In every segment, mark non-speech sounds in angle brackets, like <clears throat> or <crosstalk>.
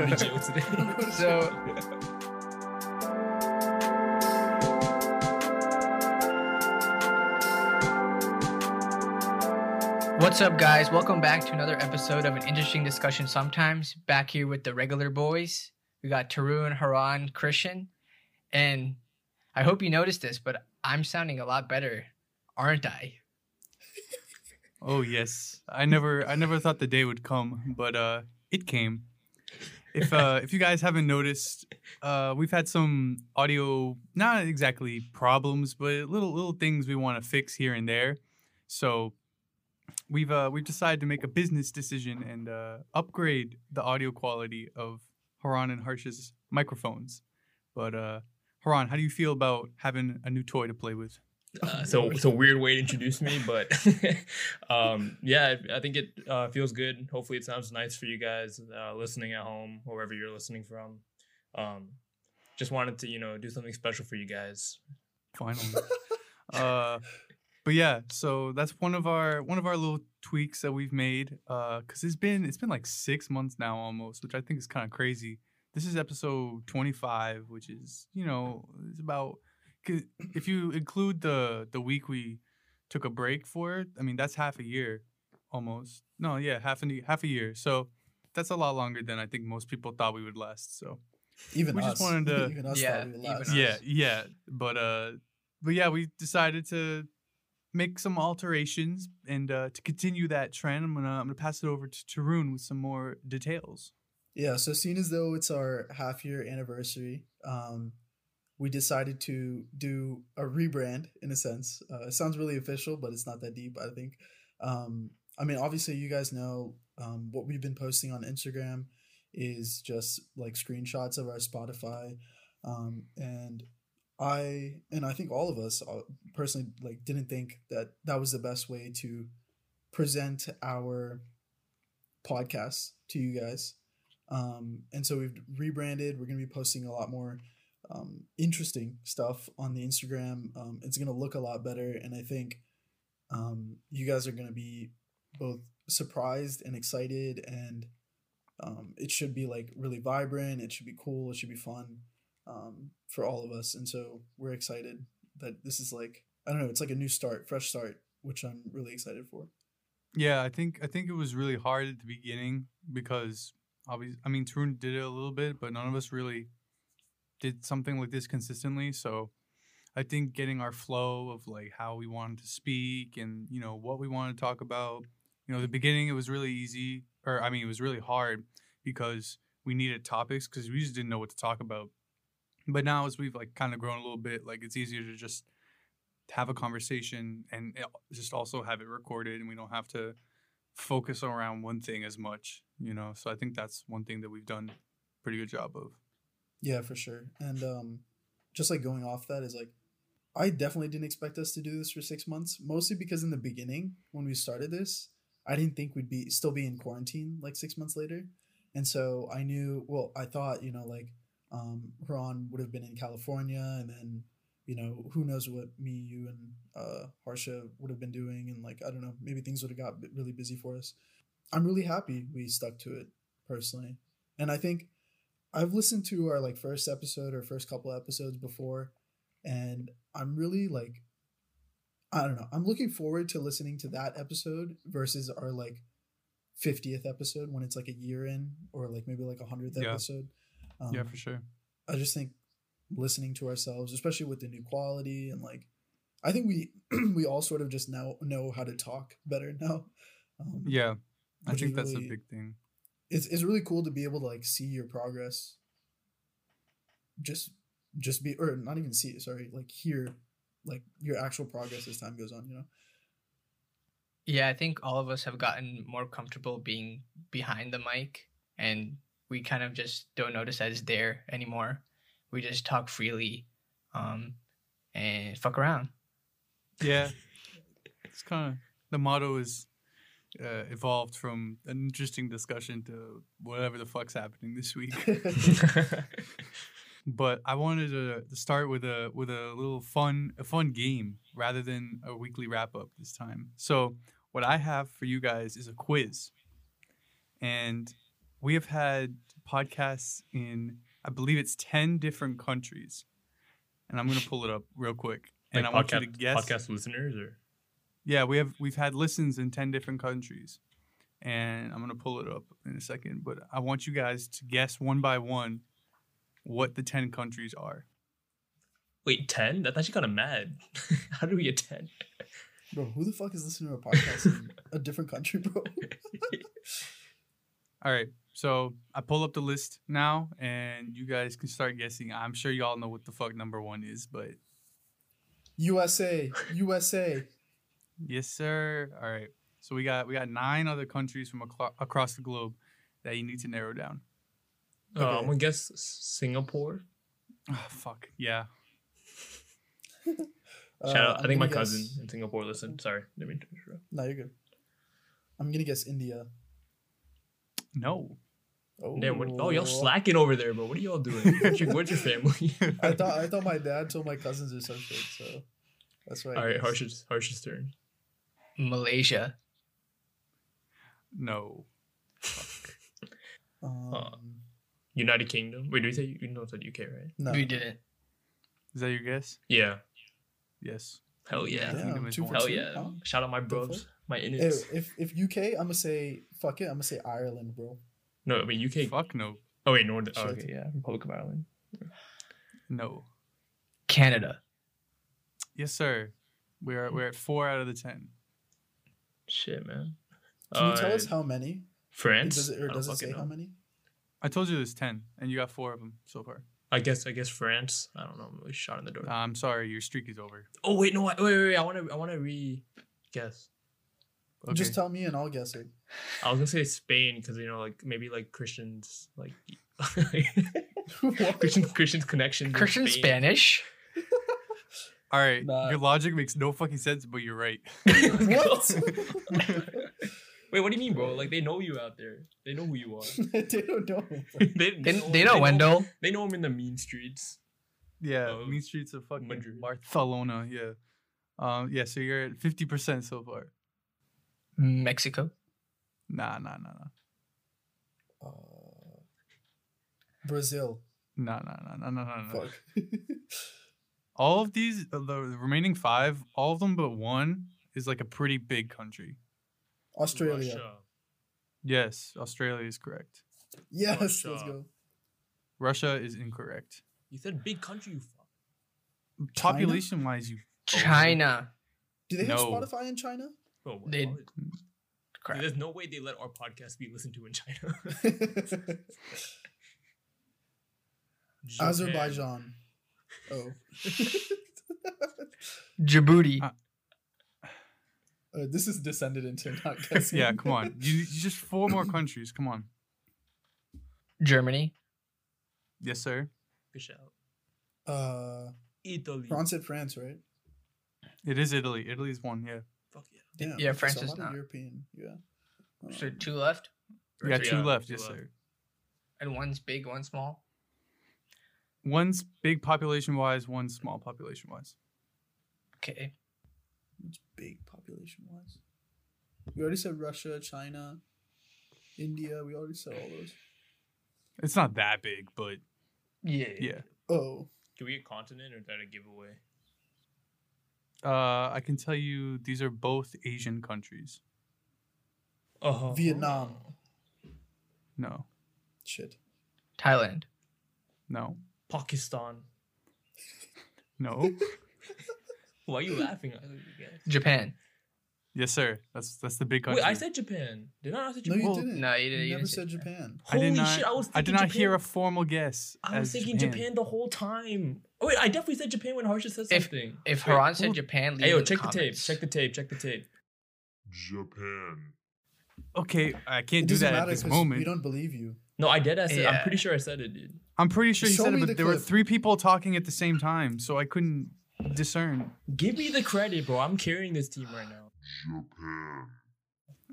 I'm going to jail today. So What's up, guys? Welcome back to another episode of an interesting discussion. Sometimes back here with the regular boys. We got Tarun, Haran, Christian, and I hope you noticed this, but I'm sounding a lot better, aren't I? Oh yes, I never, I never thought the day would come, but uh, it came. If uh, <laughs> if you guys haven't noticed, uh, we've had some audio, not exactly problems, but little little things we want to fix here and there. So we've uh, we've decided to make a business decision and uh, upgrade the audio quality of Haran and Harsh's microphones. But uh, Haran, how do you feel about having a new toy to play with? Uh, so it's a weird way to introduce me, but <laughs> um, yeah, I think it uh, feels good. Hopefully, it sounds nice for you guys uh, listening at home, wherever you're listening from. Um, just wanted to, you know, do something special for you guys. Finally. <laughs> uh, but yeah, so that's one of our one of our little tweaks that we've made. Uh, cause it's been it's been like six months now almost, which I think is kind of crazy. This is episode twenty five, which is you know it's about if you include the the week we took a break for, it, I mean that's half a year almost. No, yeah, half a half a year. So that's a lot longer than I think most people thought we would last. So Even We us. just wanted to- <laughs> even us Yeah, we would even last. us. yeah, yeah, but uh, but yeah, we decided to make some alterations and uh, to continue that trend. I'm gonna I'm gonna pass it over to Tarun with some more details. Yeah, so seeing as though it's our half year anniversary, um, we decided to do a rebrand in a sense. Uh, it sounds really official, but it's not that deep, I think. Um, I mean, obviously, you guys know um, what we've been posting on Instagram is just like screenshots of our Spotify. Um, and I, and I think all of us uh, personally, like, didn't think that that was the best way to present our podcast to you guys. Um, and so we've rebranded. We're going to be posting a lot more um, interesting stuff on the Instagram. Um, it's going to look a lot better. And I think um, you guys are going to be both surprised and excited. And um, it should be like really vibrant. It should be cool. It should be fun um, for all of us. And so we're excited that this is like, I don't know, it's like a new start, fresh start, which I'm really excited for. Yeah, I think I think it was really hard at the beginning because obviously, I mean, Tarun did it a little bit, but none of us really did something like this consistently. So I think getting our flow of like how we wanted to speak and you know what we wanted to talk about. You know, the beginning it was really easy, or I mean, it was really hard because we needed topics because we just didn't know what to talk about. But now, as we've like kind of grown a little bit, like it's easier to just have a conversation and just also have it recorded, and we don't have to focus around one thing as much. You know, so I think that's one thing that we've done pretty good job of. Yeah, for sure. And um, just like going off that is like, I definitely didn't expect us to do this for six months. Mostly because in the beginning, when we started this, I didn't think we'd be still be in quarantine like six months later, and so I knew. Well, I thought you know like um, Ron would have been in California, and then you know who knows what me, you, and uh, Harsha would have been doing, and like I don't know, maybe things would have got really busy for us. I'm really happy we stuck to it personally, and I think I've listened to our like first episode or first couple episodes before, and I'm really like, I don't know. I'm looking forward to listening to that episode versus our like 50th episode when it's like a year in or like maybe like a hundredth Yeah. episode. Um, yeah, for sure. I just think listening to ourselves, especially with the new quality and like, I think we <clears throat> we all sort of just now know how to talk better now. Um, Yeah, I think that's really- a big thing. It's it's really cool to be able to like see your progress. Just just be or not even see it, sorry, like hear like your actual progress as time goes on, you know. Yeah, I think all of us have gotten more comfortable being behind the mic and we kind of just don't notice that it's there anymore. We just talk freely um, and fuck around. Yeah, it's kind of the motto is uh, evolved from an interesting discussion to whatever the fuck's happening this week. <laughs> but I wanted to, start with a with a little fun a fun game rather than a weekly wrap up this time. So what I have for you guys is a quiz, and we have had podcasts in, I believe it's 10 different countries. And I'm going to pull it up real quick. And Like I want you to guess. podcast listeners or Yeah, we have we've had listens in 10 different countries. And I'm going to pull it up in a second, but I want you guys to guess one by one what the 10 countries are. wait, ten? That's actually kind of mad. <laughs> How do we get ten? Bro, who the fuck is listening to a podcast in a different country, bro? <laughs> All right. So, I pull up the list now and you guys can start guessing. I'm sure y'all know what the fuck number 1 is, but USA, USA. Yes, sir. All right. So we got we got nine other countries from aclo- across the globe that you need to narrow down. Uh, I'm gonna guess Singapore. Oh, fuck yeah. <laughs> Shout Uh, out. I I'm think my gonna cousin guess- in Singapore listened. Sorry, didn't mean to interrupt. No, you're good. I'm gonna guess India. No. Oh, Damn, what, oh, y'all slacking over there, bro. What are y'all doing? <laughs> Where's your, where's your family? I thought I thought my dad told my cousins or something, so that's right. I All right, guessed. Harsh's Harsh's turn. Malaysia. No. Um, United Kingdom. Wait, did we say you know said UK, right? no. We didn't. Is that your guess? Yeah. Yes. Hell yeah. Kingdom Damn, is two Hell two, yeah. huh? Shout out my bros, my If, innits. if if UK, I'm gonna say fuck it. I'm gonna say Ireland, bro. No, I mean UK. Fuck no. Oh wait, Northern. Oh, okay, yeah, Republic of Ireland. No. Canada. Yes, sir. We're we're at four out of the ten. Shit, man. Can you tell Uh, us how many? France? Does it, I or don't does it fucking say know. how many? I told you there's ten, and you got four of them so far. I guess I guess France. I don't know. I'm really shot in the door. Uh, I'm sorry, your streak is over. oh wait, no, wait, wait, wait. I want to I want to re guess. Okay. Just tell me and I'll guess it. I was gonna say Spain because you know like maybe like Christians like <laughs> <laughs> What? Christian Christians connections. Christian Spanish. All right. Nah. Your logic makes no fucking sense, but you're right. <laughs> What? <laughs> Wait, what do you mean, bro? Like they know you out there. They know who you are. <laughs> they don't know. they, They, they know Wendell. They know him in the mean streets. Yeah, mean streets of fucking Madrid. Barcelona. Yeah. Um. Yeah. So you're at fifty percent so far. Mexico. Nah. Nah. Nah. Nah. Uh, Brazil. Nah. Nah. Nah. Nah. Nah. Nah. nah. Fuck. All of these, uh, the remaining five, all of them but one is like a pretty big country. Australia. Russia. Yes, Australia is correct. Yes, let's Russia. go. Russia is incorrect. You said big country. You fuck. China? Population wise, you China. Do they have No. Spotify in China? Bro, what- They- why Crap. There's no way they let our podcast be listened to in China. <laughs> Japan. Azerbaijan. Oh. <laughs> Djibouti. Uh, Uh, this is descended into not <laughs> guessing. yeah. Come on, you, you just four more countries. Come on. Germany. Yes, sir. Good shout. Uh, Italy. France at France, right? It is Italy. Italy's one. Yeah. Fuck yeah. Damn. Yeah, France so is not. European. Yeah. So Um, two left. We got two yeah, left. two Yes, left. sir. And one's big, one small. One's big population wise. One's small population wise. Okay. It's big population wise. We already said Russia, China, India. We already said all those. It's not that big, but Yeah. yeah. Oh, Do we get continent or is that a giveaway? Uh, I can tell you these are both Asian countries. Oh. Vietnam. No, shit. Thailand. no, Pakistan. no. <laughs> Why are you laughing? at me, guys? Japan. yes, sir. That's that's the big country. Wait, I said Japan. Did I not say No, Japan? you didn't. no, you didn't- You you never didn't said Japan. Japan. I did Holy not. shit! I was. I did thinking not Japan. hear a formal guess. I was as thinking Japan. the whole time. Oh wait, I definitely said Japan when Harsha said If- something. If Wait, Haran said who- Japan, leave Hey, yo, in check the tape. Check the tape. Check the tape. Japan. Okay, I can't It do doesn't that at matter this 'cause moment. we don't believe you. No, I did. I said. I'm pretty sure I said it, dude. I'm pretty sure you Show said it, but the there were three people talking at the same time, so I couldn't discern. Give me the credit, bro. I'm carrying this team right now. Japan.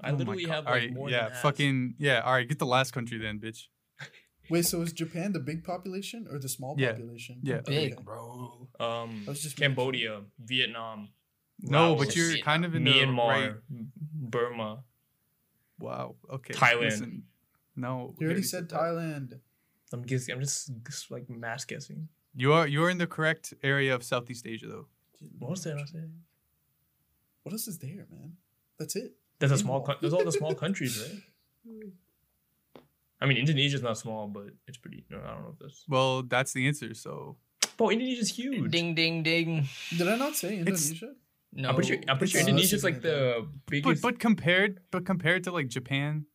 I Oh literally God. have like right, more yeah, than half. fucking yeah. All right, get the last country then, bitch. <laughs> Wait, so is Japan the big population or the small Yeah. population? Yeah. Okay. Big, bro. Um, I was just making sure. Cambodia, Vietnam, No, Laos, but you're kind of in the Myanmar, right. Burma. Wow. Okay. Thailand. Listen, No, You already said. Thailand. I'm guessing. I'm just, just like mass guessing. You are you're in the correct area of Southeast Asia though. What was that? I said? What else is there, man? That's it. There's a small. all. coun- There's all the small <laughs> countries, right? I mean, Indonesia's not small, but it's pretty. No, I don't know if that's. Well, that's the answer. So Bro, Indonesia's huge. Ding ding ding. Did I not say It's- Indonesia? No. I'm pretty sure. I'm pretty sure Indonesia's like the but biggest. but compared but compared to like Japan,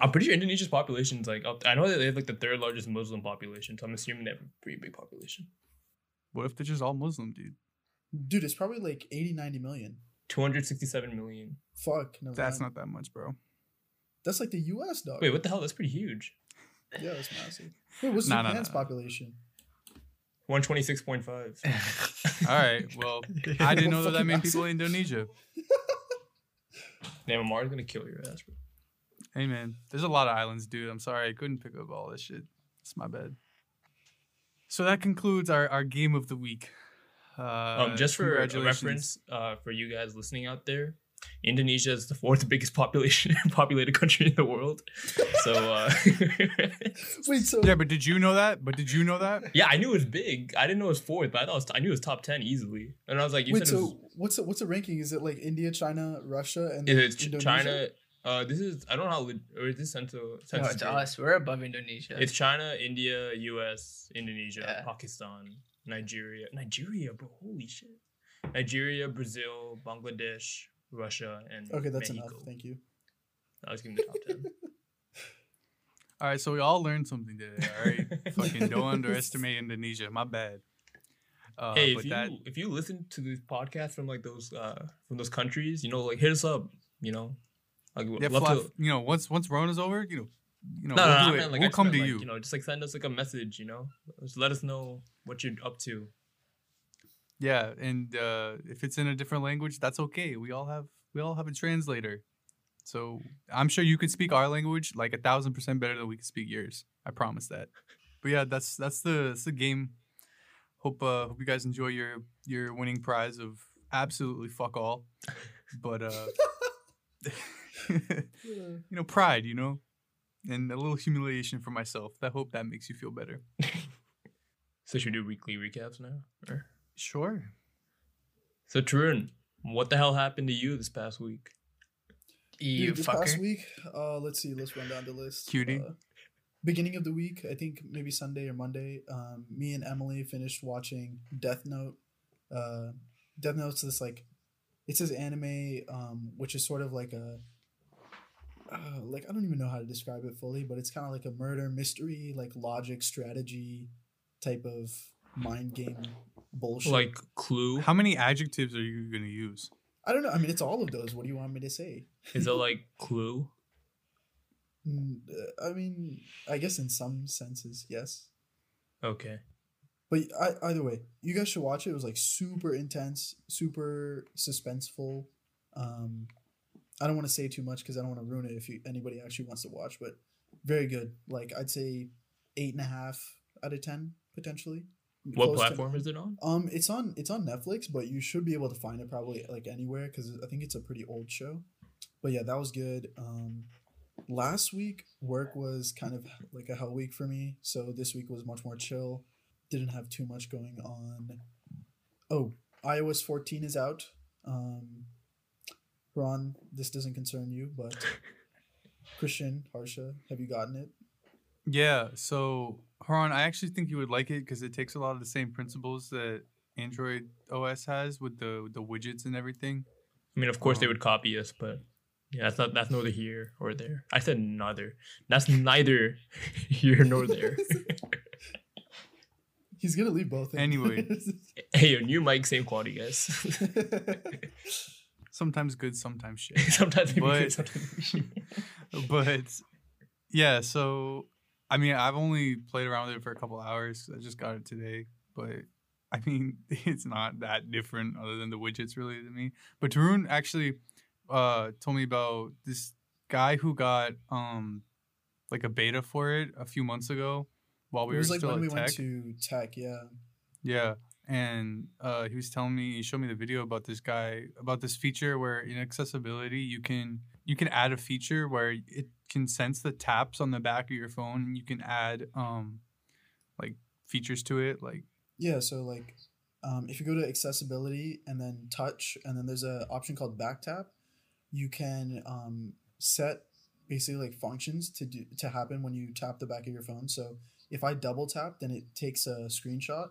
I'm pretty sure Indonesia's population is like. up- I know that they have like the third largest Muslim population, so I'm assuming they have a pretty big population. what if they're just all Muslim, dude? Dude, it's probably like 80, 90 million. 267 million. Fuck. never That's mind. not that much, bro. That's like the US, dog. Wait, what the hell? That's pretty huge. <laughs> Yeah, that's massive. Wait, what's Nah, nah, Japan's nah. population? 126.5. <laughs> All right. Well, I didn't know that that Fucking many people in Indonesia. <laughs> Damn, Amar's gonna kill your ass, bro. Hey man, there's a lot of islands, dude. I'm sorry I couldn't pick up all this shit. It's my bad. So that concludes our, our game of the week. Uh, um, just for a reference, uh, for you guys listening out there, Indonesia is the fourth biggest population <laughs> populated country in the world. So, uh, <laughs> Wait, so Yeah, but did you know that? But did you know that? yeah, I knew it was big. I didn't know it was fourth, but I thought it was, I knew it was top ten easily. And I was like, you wait, said it so was, what's the, what's the ranking? Is it like India, China, Russia, and then it's Indonesia? China. Uh, this is I don't know how lit- or is this central? no, census it's Bureau? us. We're above Indonesia. It's China, India, U.S., Indonesia, Yeah. Pakistan, Nigeria. Nigeria, bro. Holy shit. Nigeria, Brazil, Bangladesh, Russia, and Okay, that's Mexico. enough. Thank you. I was giving the top ten. <laughs> All right, so we all learned something today. All right, <laughs> fucking don't underestimate Indonesia. My bad. Uh, hey, if you that if you listen to these podcasts from like those uh from those countries, you know, like hit us up. You know, like yeah, love Fluff, to. you know, once once Rona's over, you know, you know, No, we'll no, no, do I it. meant, like, we'll come meant, to like, you. You know, just like send us like a message. You know, just let us know what you're up to. Yeah, and uh, if it's in a different language, that's okay. We all have we all have a translator, so I'm sure you could speak our language like a thousand percent better than we can speak yours. I promise that. But yeah, that's that's the that's the game. Hope uh, hope you guys enjoy your your winning prize of absolutely fuck all, but uh, <laughs> <laughs> you know pride, you know, and a little humiliation for myself. I hope that makes you feel better. <laughs> So should we do weekly recaps now? Or? Sure. So Tarun, what the hell happened to you this past week? you Dude, this past fucker. week, uh, let's see, let's run down the list. Cutie. Uh, beginning of the week, I think maybe Sunday or Monday, um, me and Emily finished watching Death Note. Uh, Death Note's this like, it's this anime, um, which is sort of like a, uh, like I don't even know how to describe it fully, but it's kind of like a murder mystery, like logic strategy type of mind game bullshit. Like Clue? How many adjectives are you gonna use? I don't know. I mean, it's all of those. What do you want me to say? Is it <laughs> like Clue? Mm, uh, I mean, I guess in some senses, yes. Okay. But I, either way, you guys should watch it. It was like super intense, super suspenseful. Um, I don't want to say too much because I don't want to ruin it if you, anybody actually wants to watch. But very good. Like I'd say eight and a half out of ten potentially. What Close platform is it on? Um, it's on it's on Netflix, but you should be able to find it probably like anywhere because I think it's a pretty old show. But yeah, that was good. Um, last week work was kind of like a hell week for me, so this week was much more chill. Didn't have too much going on. Oh, iOS 14 is out. Um, Ron, this doesn't concern you, but <laughs> Christian, Harsha, have you gotten it? Yeah, so Haran, I actually think you would like it because it takes a lot of the same principles that Android OS has with the the widgets and everything. I mean, of course they Um, would copy us, but yeah, that's not that's neither here or there. I said neither. That's neither <laughs> here nor there. <laughs> He's gonna leave both. Anyway. hey, your new mic, same quality, guys. Sometimes good, sometimes <laughs> shit. sometimes we But- good, sometimes we- <laughs> but yeah, so I mean, I've only played around with it for a couple hours. I just got it today, but I mean, <laughs> it's not that different other than the widgets really to me. But Tarun actually uh told me about this guy who got um like a beta for it a few months ago while we it were like still when at we tech. went to tech, yeah. Yeah. And uh, he was telling me he showed me the video about this guy about this feature where in accessibility you can you can add a feature where it can sense the taps on the back of your phone and you can add um like features to it like Yeah, so like um, if you go to accessibility and then touch, and then there's an option called back tap, you can um, set basically like functions to do to happen when you tap the back of your phone. So if I double tap, then it takes a screenshot.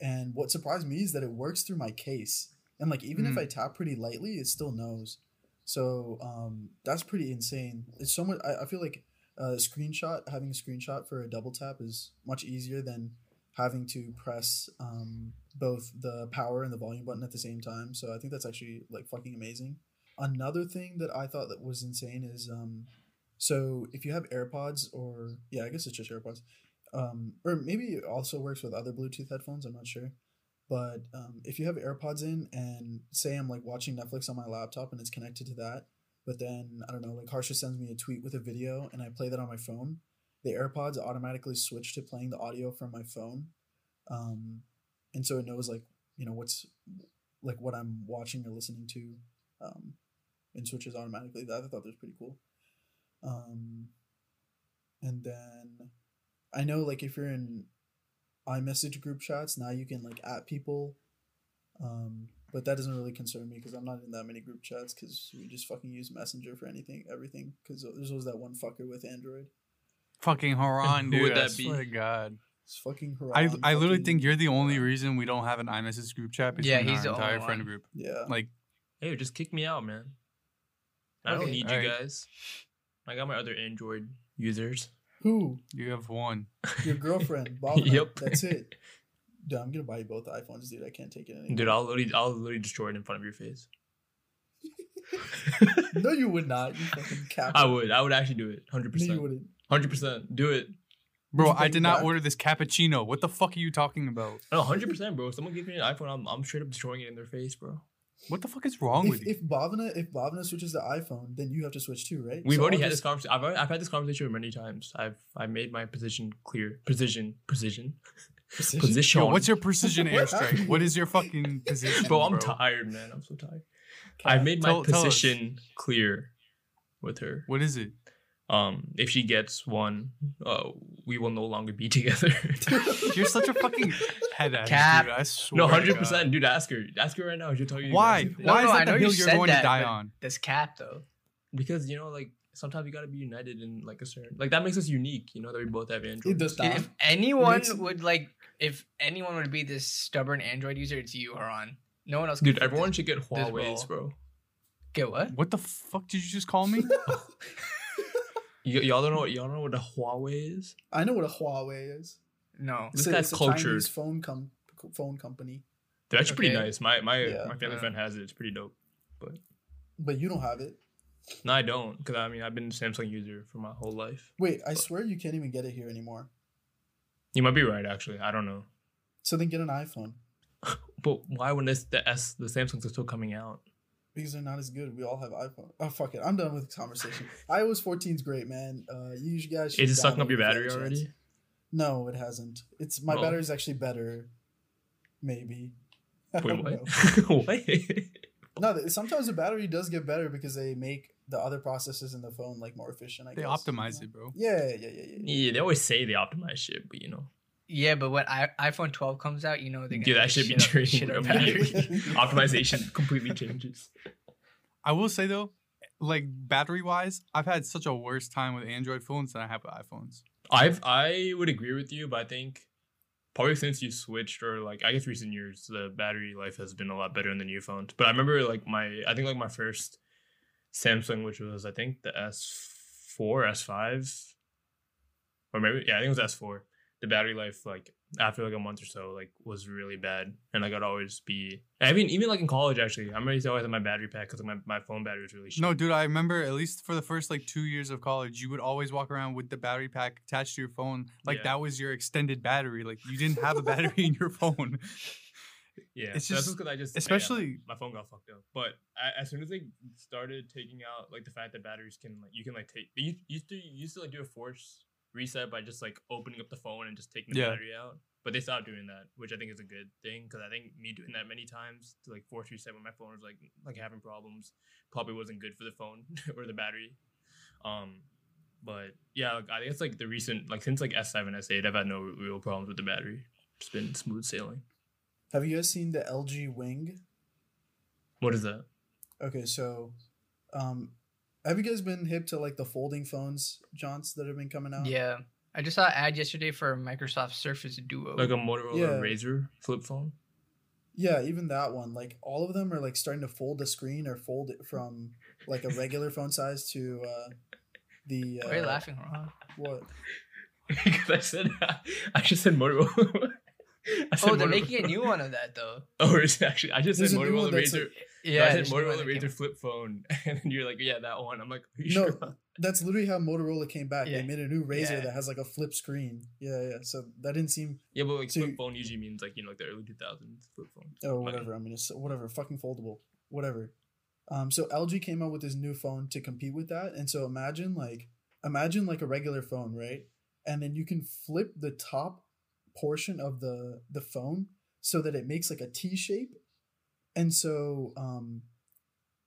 And what surprised me is that it works through my case. And like even if Hmm. I tap pretty lightly, it still knows. So um, that's pretty insane. It's so much. I, I feel like a screenshot having a screenshot for a double tap is much easier than having to press um, both the power and the volume button at the same time. So I think that's actually like fucking amazing. Another thing that I thought that was insane is um, so if you have AirPods or yeah, I guess it's just AirPods, um, or maybe it also works with other Bluetooth headphones. I'm not sure, but um, if you have AirPods in and say I'm like watching Netflix on my laptop and it's connected to that, but then I don't know, like Harsha sends me a tweet with a video and I play that on my phone, the AirPods automatically switch to playing the audio from my phone, um, and so it knows like you know what's like what I'm watching or listening to, um, and switches automatically. That I thought that was pretty cool. Um, and then I know like if you're in iMessage group chats now you can like at people, um, but that doesn't really concern me because I'm not in that many group chats because we just fucking use Messenger for anything, everything. Because there's always that one fucker with Android. fucking Haran Who dude would I that be? swear to god It's fucking. I, Haran, I literally fucking- think you're the only reason we don't have an iMessage group chat between Yeah, he's our the entire friend one. group. Yeah. Like, Hey, just kick me out, man. I don't Okay, need you alright. guys. I got my other Android users. Who? you have one. Your girlfriend, <laughs> Bob. Yep. That's it. Dude, I'm gonna buy you both iPhones, dude. I can't take it anymore. Dude, I'll literally, I'll literally destroy it in front of your face. <laughs> no, you would not. You fucking cap. I would. I would actually do it. Hundred No, you percent. wouldn't. Hundred percent. Do it. Bro, I did not back? order this cappuccino. What the fuck are you talking about? No, hundred percent, bro. If someone gives me an iPhone, I'm, I'm straight up destroying it in their face, bro. What the fuck is wrong with If, you? if Bhavana if Bhavana switches the iPhone, then you have to switch too, right? We've So already I'll had just- this conversation. I've, I've had this conversation many times. I've I made my position clear. Position. Position. Precision. Position. Yo, what's your precision <laughs> airstrike? What is your fucking position? Bro, I'm tired, man. I'm so tired. I've made my Tell- tell position clear with her. What is it? Um, if she gets one, uh, we will no longer be <laughs> together. <laughs> You're such a fucking head ass, Cap. dude. I swear. no, hundred percent, dude. Ask her. Ask her right now. She'll tell you. the Why? exact same thing. No, Why no, is I that know the you hill you're going that, to die on? This cap though. Because you know, like sometimes you gotta be united in like a certain like that makes us unique. You know that we both have Android. It does not. If anyone makes- would like, if anyone would be this stubborn Android user, it's you, Haran. No one else. can Dude, everyone this- should get. Huawei's, bro. get what? What the fuck did you just call me? <laughs> Y- y'all don't know what y'all know what a Huawei is? I know what a Huawei is. No. This It's a- guy's it's a. Chinese phone com- phone company, They're actually pretty nice. My my Yeah. my family Uh. friend has it. It's pretty dope. but but you don't have it. No, I don't, because I mean I've been a Samsung user for my whole life. Wait, I swear you can't even get it here anymore. You might be right, actually. I don't know. So then get an iPhone <laughs> But why when this the S the Samsungs are still coming out? Because they're not as good. We all have iPhone. Oh fuck it, I'm done with this conversation. <laughs> iOS 14 is great, man. Uh, you guys should. Is it sucking up your it if you battery have a chance. already? No, it hasn't. It's my Oh. battery's actually better. Maybe. I Wait, what? <laughs> what? <laughs> No, sometimes the battery does get better because they make the other processes in the phone like more efficient. I they guess, optimize you it, bro. Yeah, yeah, yeah, yeah. yeah. yeah, they always say they optimize shit, but you know, Yeah, but when I- iPhone 12 comes out, you know they're gonna dude, that like, should be shit up- training. shit bro. up <laughs> battery. <laughs> Optimization completely changes. I will say though, like battery wise, I've had such a worse time with Android phones than I have with iPhones. I've I would agree with you, but I think probably since you switched or like I guess recent years, the battery life has been a lot better in the new phones. But I remember like my I think like my first Samsung, which was I think the S four, S five, or maybe yeah, I think it was S four. The battery life like after like a month or so like was really bad, and like I'd always be. I mean, even like in college actually, I'm ready to always have my battery pack because my my phone battery was really shit. No, dude, I remember at least for the first like two years of college, you would always walk around with the battery pack attached to your phone, like Yeah. that was your extended battery. Like you didn't have a battery in your phone. <laughs> Yeah, It's just- because I just especially- my, my phone got fucked up. But I, as soon as they started taking out like the fact that batteries can like you can like take you used, to used to like do a force reset by just like opening up the phone and just taking the Yeah. battery out. But they stopped doing that, which I think is a good thing because I think me doing that many times to like force reset when my phone was like like having problems probably wasn't good for the phone <laughs> or the battery. Um, but yeah, like, I think it's like the recent like since like S seven S eight, I've had no real problems with the battery. It's been smooth sailing. Have you guys seen the LG Wing? What is that? Okay, so um have you guys been hip to like the folding phones, Johns, that have been coming out? Yeah. I just saw an ad yesterday for Microsoft Surface Duo. Like a Motorola Yeah. Razr flip phone. Yeah, even that one. Like all of them are like starting to fold the screen or fold it from like a regular phone size to uh the uh, Why are you laughing, Ron? What? <laughs> because I said <laughs> I just said Motorola. <laughs> I said Oh, they're Motorola- making a new one of that though. Oh, it's actually I just said There's a new Motorola one that's Razr. like- Yeah, I said there's a new one Motorola that Razr flip phone, <laughs> and then you're like, yeah, that one. I'm like, are you No, sure? that's literally how Motorola came back. Yeah. They made a new Razr Yeah. that has like a flip screen. Yeah, yeah. So that didn't seem Yeah, but like So flip phone usually means like you know like the early 2000s flip phone. oh whatever. I mean, it's whatever. Fucking foldable. Whatever. Um, so LG came out with this new phone to compete with that, and so imagine like imagine like a regular phone, right? And then you can flip the top portion of the the phone so that it makes like a T shape, and so um,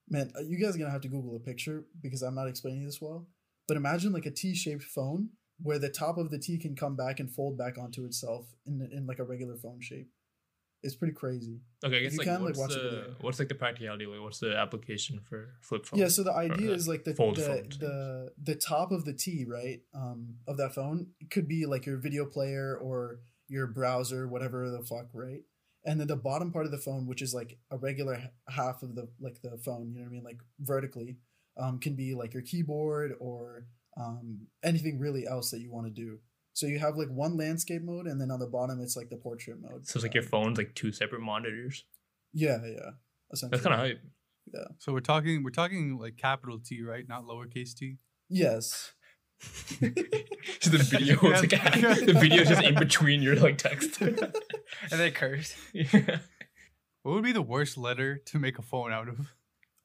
man, uh, you guys are gonna have to Google a picture because I'm not explaining this well. But imagine like a T shaped phone where the top of the T can come back and fold back onto itself in in like a regular phone shape. It's pretty crazy. Okay, I guess you like can, like, what's watch the what's like the practicality? Like what's the application for flip phone? Yeah, so the idea uh, is like the fold the, the the top of the T, right? Um of that phone could be like your video player or your browser, whatever the fuck, right? And then the bottom part of the phone, which is like a regular half of the like the phone, you know what I mean, like vertically, um, can be like your keyboard or um anything really else that you want to do. So you have like one landscape mode, and then on the bottom it's like the portrait mode. So it's like your phone's like two separate monitors. Yeah, yeah. Essentially. That's kind of hype. Yeah. So we're talking we're talking like capital T, right? Not lowercase t. Yes. So the video is like the video is just in between your like text. <laughs> And they curse. yeah. What would be the worst letter to make a phone out of?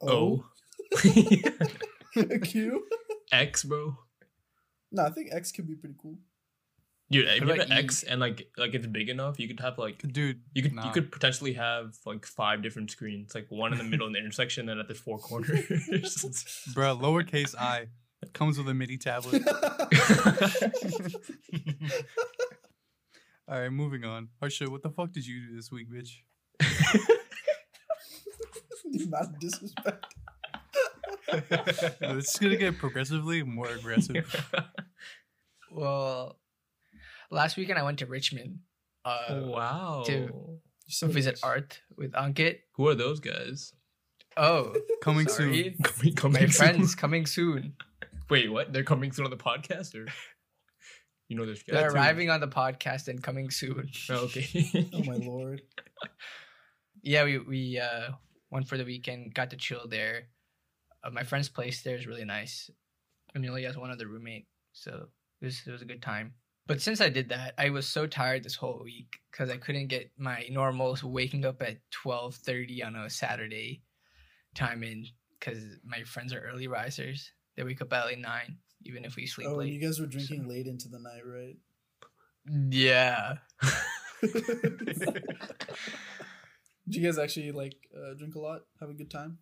Oh. <laughs> Q. X, bro. No, I think X could be pretty cool. Dude, if you have an E? X and like like it's big enough, you could have like Dude, you could nah. you could potentially have like five different screens, like one in the middle in the <laughs> intersection, and at the four corners. bruh, lowercase i comes with a MIDI tablet. <laughs> <laughs> All right, moving on. Harsha, what the fuck did you do this week, bitch? <laughs> the amount disrespect. This is gonna get progressively more aggressive. Well, last weekend I went to Richmond uh, wow. to So visit nice. art with Ankit. Who are those guys? Oh, Coming sorry. <laughs> Coming, coming My soon. friends coming soon. Wait, what? They're coming soon on the podcast, or you know there's. They're too. arriving on the podcast and coming soon. <laughs> Oh, okay. Oh my lord. <laughs> yeah, we we uh, went for the weekend, got to chill there. Uh, my friend's place there is really nice. and he only has one other roommate, so it was it was a good time. But since I did that, I was so tired this whole week because I couldn't get my normal waking up at twelve thirty on a Saturday time in because my friends are early risers. They wake up at like nine, even if we sleep Oh, late. you guys were drinking late into the night, right? yeah, <laughs> Did you guys actually like uh, drink a lot? Have a good time?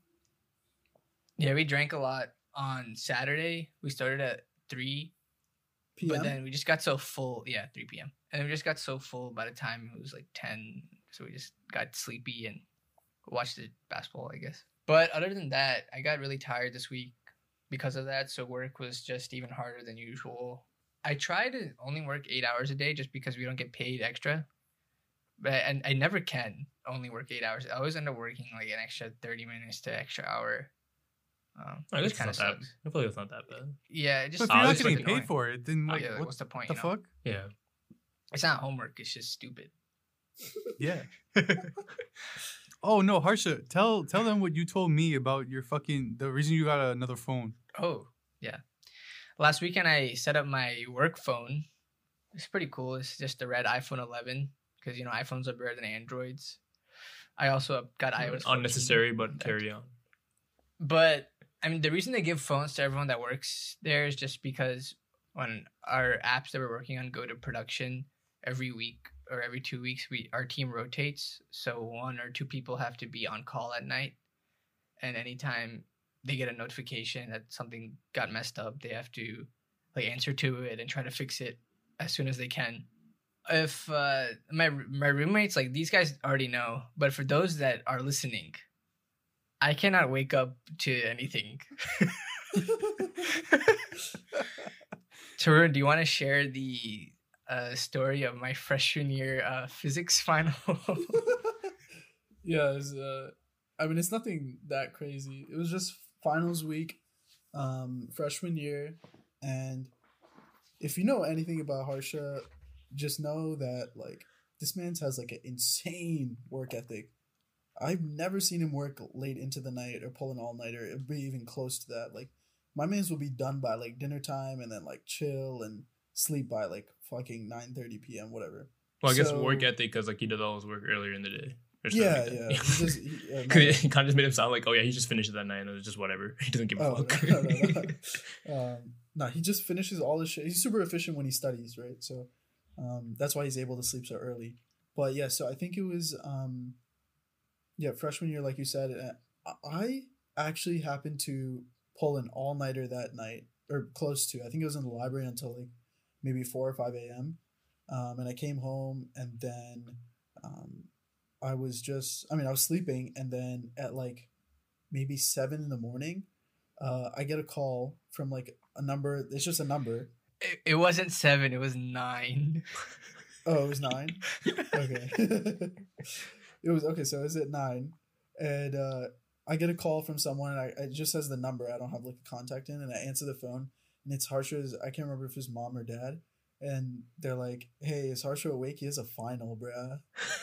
yeah, we drank a lot on Saturday. We started at three PM. But then we just got so full. Yeah, 3 p.m. And we just got so full by the time it was like 10. So we just got sleepy and watched the basketball, I guess. But other than that, I got really tired this week because of that. So work was just even harder than usual. I try to only work eight hours a day just because we don't get paid extra. But and I never can only work eight hours. I always end up working like an extra 30 minutes to extra hour. Um, I guess it's kind not of that. sucks. I feel like it's not that bad. Yeah, it just But if Oh, you're not getting like paid annoying. for it, then Oh, yeah, like, what what's the point? the you know? fuck? Yeah. It's not homework. It's just stupid. Yeah. <laughs> <laughs> oh no, Harsha, tell tell them what you told me about your fucking the reason you got another phone. Oh, yeah. Last weekend I set up my work phone. It's pretty cool. It's just a red iPhone 11 because you know iPhones are better than Androids. I also got iOS Unnecessary, but carry on. But I mean, the reason they give phones to everyone that works there is just because when our apps that we're working on go to production every week or every two weeks, we our team rotates. So one or two people have to be on call at night, and anytime they get a notification that something got messed up, they have to like answer to it and try to fix it as soon as they can. If uh, my my roommates like these guys already know, but for those that are listening, I cannot wake up to anything. <laughs> <laughs> Tarun, do you want to share the uh, story of my freshman year uh, physics <laughs> final? <laughs> yeah, was, uh, I mean, it's nothing that crazy. It was just finals week, um, freshman year, and if you know anything about Harsha, just know that like this man's has like an insane work ethic. I've never seen him work late into the night or pull an all nighter be even close to that. Like my man's will be done by like dinner time and then like chill and sleep by like fucking nine thirty p.m. whatever. Well, I guess work ethic because like he did all his work earlier in the day. Yeah, like yeah. <laughs> He just, he, my- <laughs> 'Cause it kind of just made him sound like, oh yeah, he just finished that night and it was just whatever. <laughs> He doesn't give a Oh, fuck. no, no, no, no. um, no, he just finishes all his shit. He's super efficient when he studies, right? So um, that's why he's able to sleep so early. But yeah, so I think it was um, yeah freshman year, like you said. uh, I actually happened to pull an all nighter that night, or close to. I think it was in the library until like maybe four or five a.m. Um, and I came home, and then um, I was just. I mean, I was sleeping, and then at like maybe seven in the morning uh, I get a call from like a number. It's just a number. it, it wasn't seven; it was nine. <laughs> Oh, it was nine. okay. <laughs> it was okay. So it was at nine, and uh, I get a call from someone, and I it just says the number. I don't have like a contact in, and I answer the phone, and it's Harsha's. I can't remember if it's mom or dad. And they're like, "Hey, is Harsha awake? He has a final, bruh."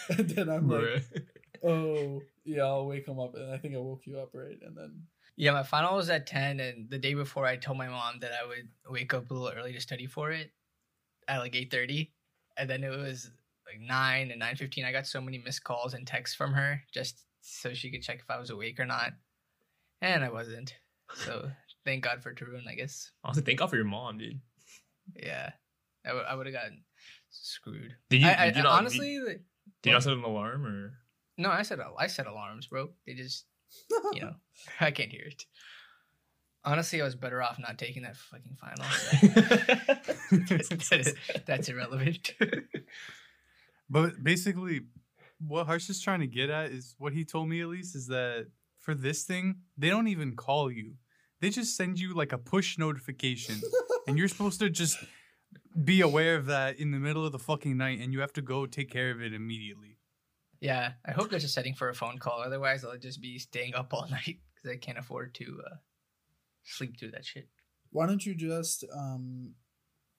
<laughs> And then I'm like, <laughs> "Oh, yeah, I'll wake him up." And I think I woke you up, right? And then Yeah, my final was at 10, and the day before, I told my mom that I would wake up a little early to study for it at like 8.30. And then it was like 9 and 9.15. I got so many missed calls and texts from her just so she could check if I was awake or not. And I wasn't. So thank God for Tarun, I guess. Honestly, thank God for your mom, dude. Yeah. I, w- I would have gotten screwed. Did you, I, I, did you not, honestly, did, like, did you not set an alarm or? no, I set, I set alarms, bro. They just you know, <laughs> I can't hear it. Honestly, I was better off not taking that fucking final. <laughs> that's, that's irrelevant. <laughs> But basically, what Harsh is trying to get at is what he told me at least is that for this thing, they don't even call you. They just send you like a push notification, <laughs> and you're supposed to just be aware of that in the middle of the fucking night, and you have to go take care of it immediately. yeah, I hope there's a setting for a phone call. Otherwise, I'll just be staying up all <laughs> night because I can't afford to uh, sleep through that shit. why don't you just um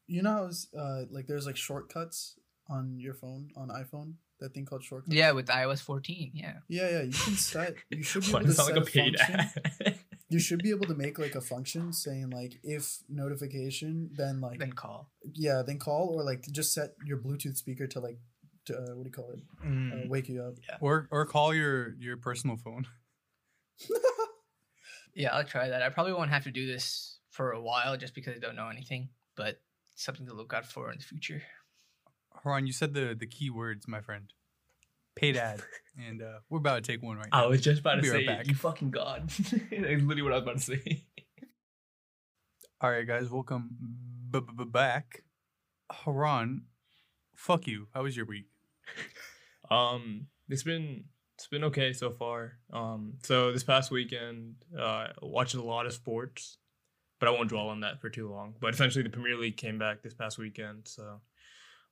you know how it's, uh like there's like shortcuts on your phone on iphone that thing called shortcuts Yeah, with iOS 14. Yeah. yeah yeah you can set you should be <laughs> able to does it set sound like a paid function. Ad? you should be able to make like a function saying like if notification then like Then call. yeah then call or like just set your bluetooth speaker to like to, uh, what do you call it uh, wake you up Or or call your your personal phone. <laughs> <laughs> Yeah, I'll try that. I probably won't have to do this for a while just because I don't know anything, but something to look out for in the future. Haran, you said the the key words, my friend. Paid ad, and uh, we're about to take one right now. I was just about to We'll be say, right back. you fucking god. <laughs> That's literally what I was about to say. All right, guys, welcome b- b- back. Haran, fuck you. How was your week? Um, it's been it's been okay so far. Um, so this past weekend, uh, watched a lot of sports, but I won't dwell on that for too long. But essentially, the Premier League came back this past weekend, so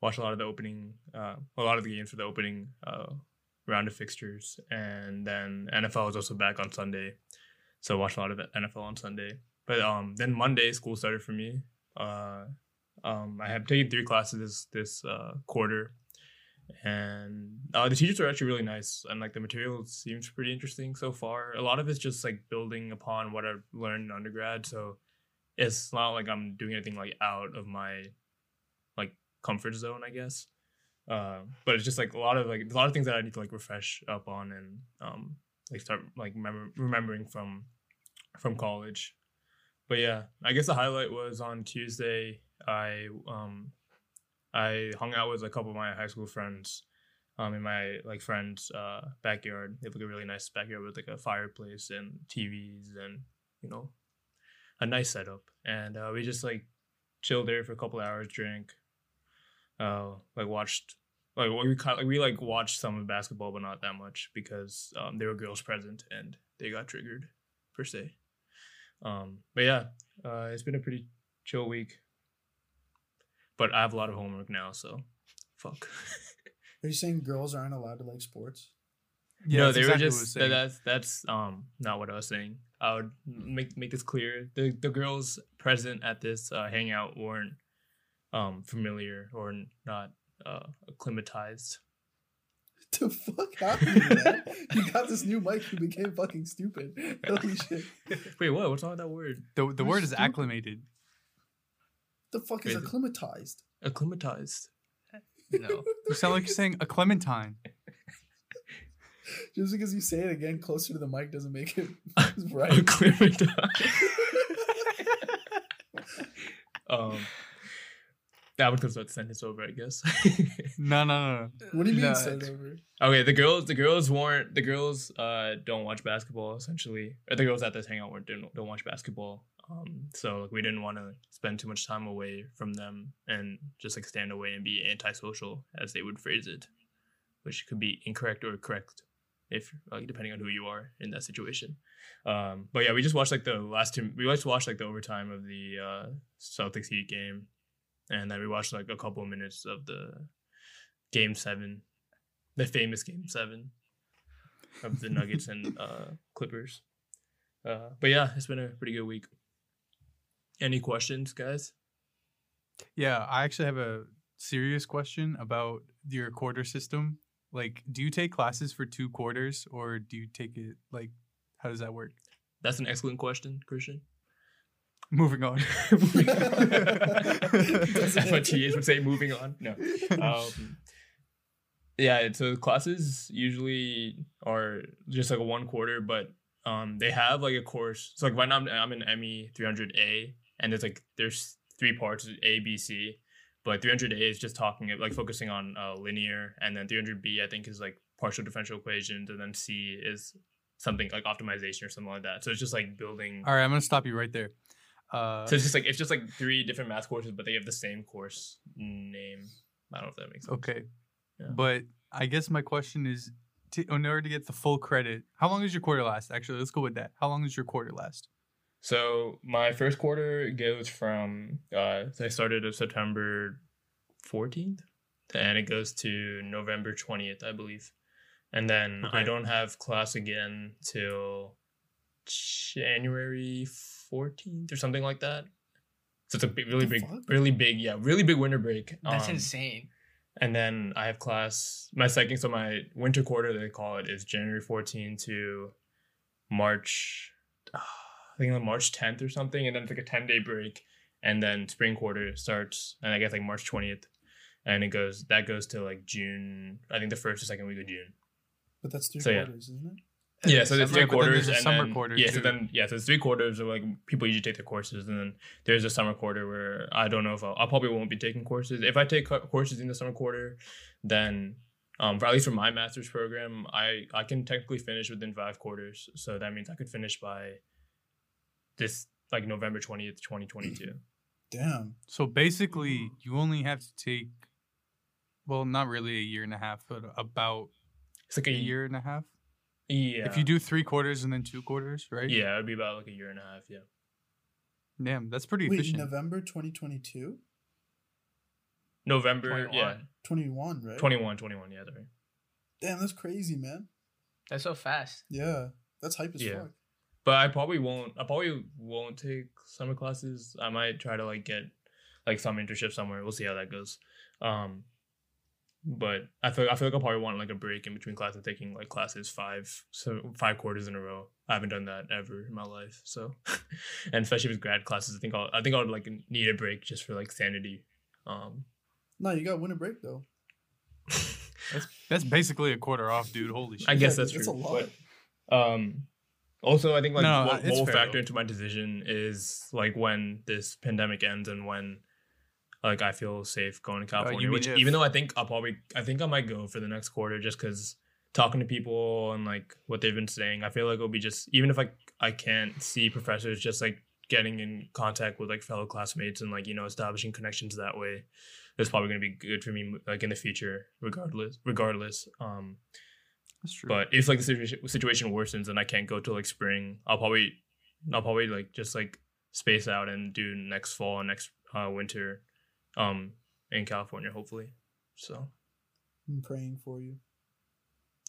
watched a lot of the opening, uh, a lot of the games for the opening uh, round of fixtures, and then NFL was also back on Sunday, so watched a lot of NFL on Sunday. But um, then Monday, school started for me. Uh, um, I have taken three classes this this uh, quarter. And uh, the teachers are actually really nice. And like the material seems pretty interesting so far. A lot of it's just like building upon what i've learned in undergrad. So it's not like i'm doing anything like out of my comfort zone i guess uh, but it's just like a lot of like a lot of things that i need to like refresh up on and um like start like remember, remembering from from college but yeah i guess the highlight was on tuesday I um I hung out with a couple of my high school friends um in my like friends uh backyard. They have like a really nice backyard with like a fireplace and TVs and you know a nice setup. And uh, we just like chilled there for a couple hours, drank, uh like watched like we kind like we like watched some of basketball but not that much because um there were girls present and they got triggered per se. Um but yeah, uh it's been a pretty chill week. But I have a lot of homework now, so fuck. Are you saying girls aren't allowed to like sports? Yeah, no, they exactly were what I was just saying. that, that's that's um not what I was saying. I would make make this clear. The the girls present at this uh, hangout weren't um familiar or not uh acclimatized. <laughs> The fuck happened, man? <laughs> you got this new mic, you became fucking stupid. <laughs> Holy shit. Wait, what? What's wrong with that word? the the You're word is stupid. acclimated. The fuck is Wait, acclimatized? Acclimatized. No. You sound like you're saying a clementine. Just because you say it again closer to the mic doesn't make it right. Acclimatized. um, that would start the sentence over, I guess. No, no, no, no. <laughs> What do you mean No, start it's- over? Okay, the girls, the girls weren't the girls. Uh, don't watch basketball essentially. Or the girls at this hangout weren't don't, don't watch basketball. Um, so like we didn't want to spend too much time away from them and just like stand away and be antisocial, as they would phrase it, which could be incorrect or correct, if like depending on who you are in that situation. Um, but yeah, we just watched like the last two. We just watched like the overtime of the uh, Celtics Heat game, and then we watched like a couple of minutes of the game seven the famous game seven of the Nuggets and <laughs> uh, Clippers. Uh, but yeah, it's been a pretty good week. Any questions, guys? Yeah, I actually have a serious question about your quarter system. Like, do you take classes for two quarters, or do you take it like? How does that work? That's an excellent question, Christian. Moving on. moving on. Doesn't That's <laughs> what. TAs would say. Moving on. No. Um, yeah, so classes usually are just like a one quarter, but um, they have like a course. So like right now I'm, I'm in ME 300A, and there's like there's three parts A, B, C. But 300A is just talking like focusing on uh, linear, and then 300B I think is like partial differential equations, and then C is something like optimization or something like that. So it's just like building. All right, I'm gonna stop you right there. Uh, So it's just like it's just like three different math courses, but they have the same course name. I don't know if that makes sense. okay, Yeah. but I guess my question is, to, in order to get the full credit, how long does your quarter last? Actually, let's go with that. How long does your quarter last? So my first quarter goes from uh I started of September 14th and it goes to November 20th, I believe. And then I don't have class again till January 14th or something like that. So it's a big, really big, fuck? really big, yeah, really big winter break. That's Um, insane. And then I have class. My second, so my winter quarter, they call it, is January 14 to March. I think like March 10th or something, and then it's like a 10 day break, and then spring quarter starts, and I guess like March 20th, and it goes that goes to like June. I think the first or second week of June. But that's three So, yeah. quarters, isn't it? Yeah, so there's three quarters, and summer then, quarter, yeah, so then yeah, so there's three quarters of like people usually take their courses, and then there's a summer quarter where I don't know if I'll, I probably won't be taking courses. If I take courses in the summer quarter, then um, for at least for my master's program, I I can technically finish within five quarters, so that means I could finish by this like November twentieth, twenty twenty two. Damn. So basically, you only have to take, well, not really a year and a half, but about It's like a a year and a half. Yeah. If you do three quarters and then two quarters, right? yeah, it'd be about like a year and a half. Yeah. Damn, that's pretty Wait, efficient. November 2022? November. 21. Yeah. 21, right? 21, 21, Yeah, that's right. Damn, that's crazy, man. That's so fast. Yeah. That's hype as Yeah. fuck. but I probably won't. I probably won't take summer classes. I might try to like get like some internship somewhere. We'll see how that goes. Um, but I feel I feel like I'll probably want like a break in between classes, taking like classes five so five quarters in a row. I haven't done that ever in my life. So, <laughs> and especially with grad classes, I think I'll I think I would like need a break just for like sanity. Um, No, you got winter break though. <laughs> That's that's basically a quarter off, dude. Holy shit. I guess Yeah, that's that's true. a lot. But, um, also, I think like No, what, it's what will factor though. into my decision is like when this pandemic ends and when like I feel safe going to California. which if- even though I think I'll probably I think I might go for the next quarter just because talking to people and like what they've been saying, I feel like it'll be just even if I I can't see professors, just like getting in contact with like fellow classmates and like you know establishing connections that way. That's probably gonna be good for me like in the future, regardless. Regardless, um, That's true. but if like the situation situation worsens and I can't go till like spring, I'll probably I'll probably like just like space out and do next fall and next uh, winter, um, in California hopefully. So I'm praying for you.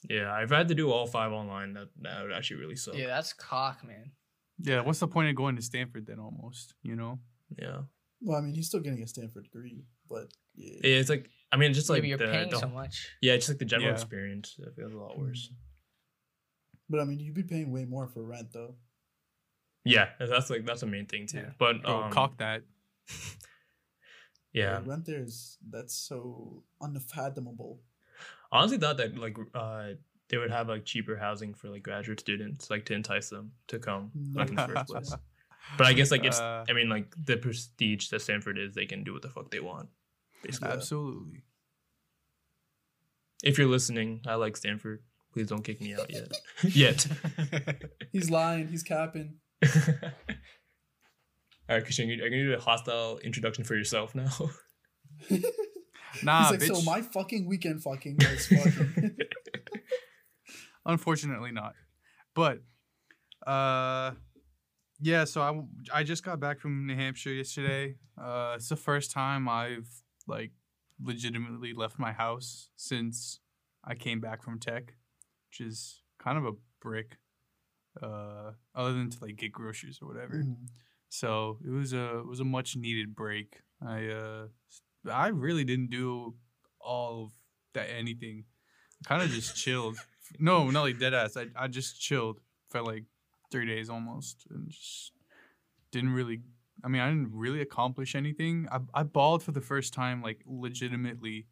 yeah, I've had to do all five online, that that would actually really suck. Yeah, that's cock, man. yeah, what's the point of going to Stanford then? Almost, you know. Yeah, Well, I mean, he's still getting a Stanford degree, but yeah. Yeah, it's like I mean, just Yeah, like but you're the, paying the- so much. yeah, just like the general Yeah. experience. It feels a lot worse. But I mean, you'd be paying way more for rent though. Yeah, that's like that's the main thing too. Yeah. But Bro, um, cock that. <laughs> yeah, The rent there is that's so unfathomable. I honestly thought that like uh they would have like cheaper housing for like graduate students, like to entice them to come like in the first place. <laughs> But I guess like it's Uh, I mean like the prestige that Stanford is, they can do what the fuck they want. Basically. Absolutely. If you're listening, I like Stanford. Please don't kick me out yet. <laughs> yet. <laughs> He's lying. He's capping. All right, Christian, are you gonna do a hostile introduction for yourself now? <laughs> <laughs> Nah, He's like, bitch. so my fucking weekend fucking was fucking. <laughs> Unfortunately, not. But, uh, yeah. So I I just got back from New Hampshire yesterday. Uh, it's the first time I've like legitimately left my house since I came back from tech, which is kind of a brick. Uh, other than to like get groceries or whatever. Mhm. So it was a it was a much needed break. I uh I really didn't do all of that anything. Kind of just chilled. <laughs> No, not like dead ass. I I just chilled for like three days almost and just didn't really. I mean, I didn't really accomplish anything. I I balled for the first time like legitimately,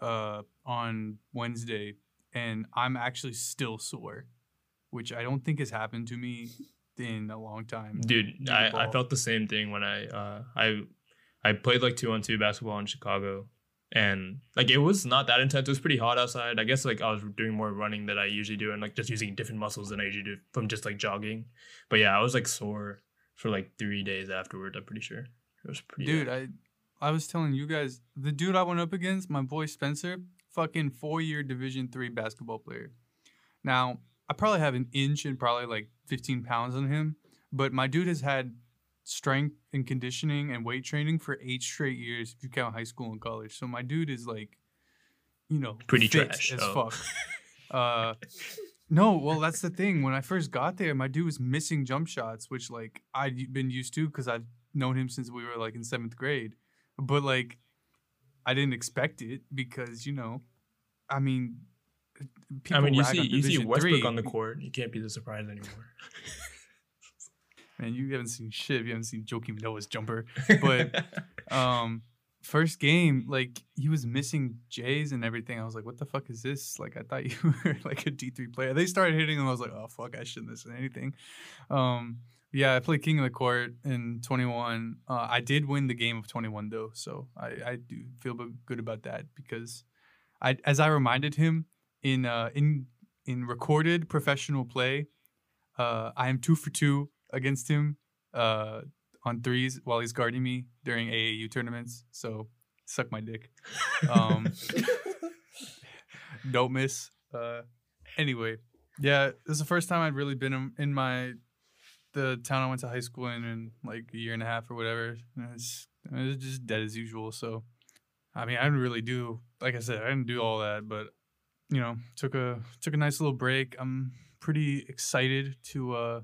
uh, on Wednesday, and I'm actually still sore, which I don't think has happened to me in a long time. Dude, I, I, felt the same thing when I uh I I played like two on two basketball in Chicago. And like it was not that intense. It was pretty hot outside. I guess like I was doing more running than I usually do and like just using different muscles than I usually do from just like jogging. But yeah, I was like sore for like three days afterward, I'm pretty sure. It was pretty Dude, bad. I I was telling you guys, the dude I went up against, my boy Spencer, fucking four year Division three basketball player. Now, I probably have an inch and probably like 15 pounds on him, but my dude has had strength and conditioning and weight training for eight straight years if you count high school and college. So my dude is like, you know, Pretty trash, as oh. fuck. Uh, no, well, that's the thing. When I first got there, my dude was missing jump shots, which like I'd been used to because I've known him since we were like in seventh grade. But like, I didn't expect it because you know, I mean, I mean you rag see on you see Westbrook three. on the court. You can't be the surprise anymore. Man, you haven't seen shit. You haven't seen Joakim Noah's jumper. <laughs> But um, first game, like he was missing J's and everything. I was like, what the fuck is this? Like I thought <laughs> you were like a D three player. They started hitting him. I was like, oh fuck, I shouldn't listen to anything. Um, yeah, I played King of the Court in 21. Uh, I did win the game of 21 though, so I, I do feel good about that because I, as I reminded him in uh, in in recorded professional play, uh, I am two for two against him uh, on threes while he's guarding me during AAU tournaments. So suck my dick. Um, <laughs> don't miss. Uh, anyway, yeah, this is the first time I'd really been in, in my the town I went to high school in in like a year and a half or whatever. And it's, it's just dead as usual. So, I mean, I didn't really do like I said, I didn't do all that, but you know, took a took a nice little break. I'm pretty excited to uh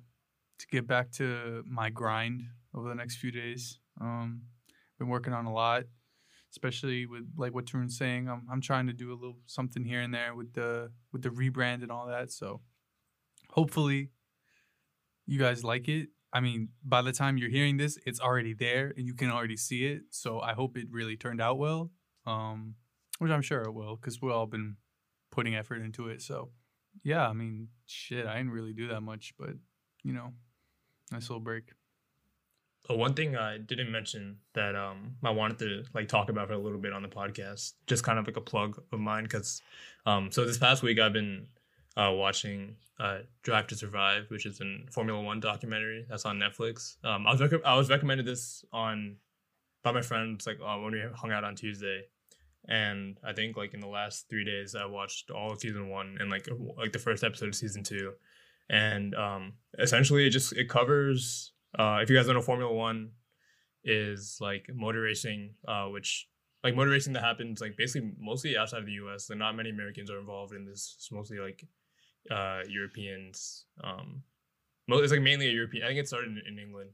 to get back to my grind over the next few days. Um, been working on a lot, especially with like what Tarun's saying. I'm I'm trying to do a little something here and there with the with the rebrand and all that. So hopefully you guys like it. I mean, by the time you're hearing this, it's already there and you can already see it. So I hope it really turned out well. Um, which I'm sure it will because we've all been putting effort into it. So yeah, I mean, shit, I didn't really do that much, but you know, nice little break. Uh, one thing I didn't mention that um I wanted to like talk about for a little bit on the podcast, just kind of like a plug of mine, because um so this past week I've been uh watching uh Drive to Survive, which is a Formula One documentary that's on Netflix. Um, I was rec- I was recommended this on by my friends like uh, when we hung out on Tuesday, and I think like in the last three days I watched all of season one and like like the first episode of season two, and um essentially it just it covers uh if you guys don't know Formula One is like motor racing uh which like motor racing that happens like basically mostly outside of the U.S. Like not many Americans are involved in this. It's mostly like uh Europeans. Um, it's like mainly a European. I think it started in, in England.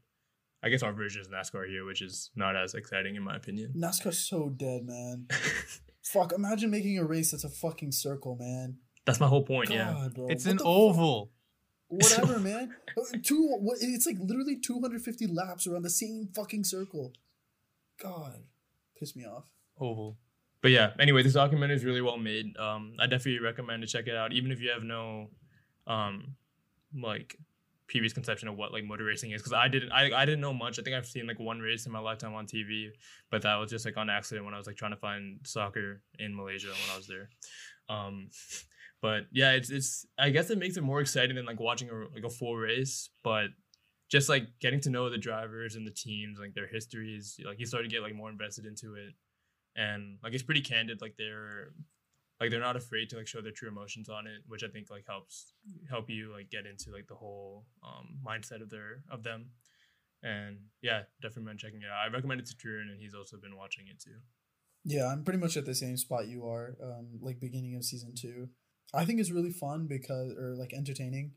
I guess our version is NASCAR here, which is not as exciting in my opinion. <laughs> NASCAR's so dead, man. <laughs> Fuck, imagine making a race that's a fucking circle, man. That's my whole point. God, Yeah. bro. It's What an the fuck? oval. Whatever, <laughs> man. Uh, Two. What? It's like literally 250 laps around the same fucking circle. God, piss me off. Oval. but yeah anyway this documentary is really well made um i definitely recommend to check it out even if you have no um like previous conception of what like motor racing is because i didn't I, I didn't know much. I think i've seen like one race in my lifetime on tv but that was just like on accident when i was like trying to find soccer in malaysia when i was there. Um <laughs> but yeah it's it's i guess it makes it more exciting than like watching a like a full race but just like getting to know the drivers and the teams like their histories like you start to get like more invested into it. And like it's pretty candid like they're like they're not afraid to like show their true emotions on it which i think like helps help you like get into like the whole um mindset of their of them and yeah definitely recommend checking it out i recommend it to Tarun and he's also been watching it too Yeah, I'm pretty much at the same spot you are. Um, like beginning of season two, I think it's really fun because, or like entertaining,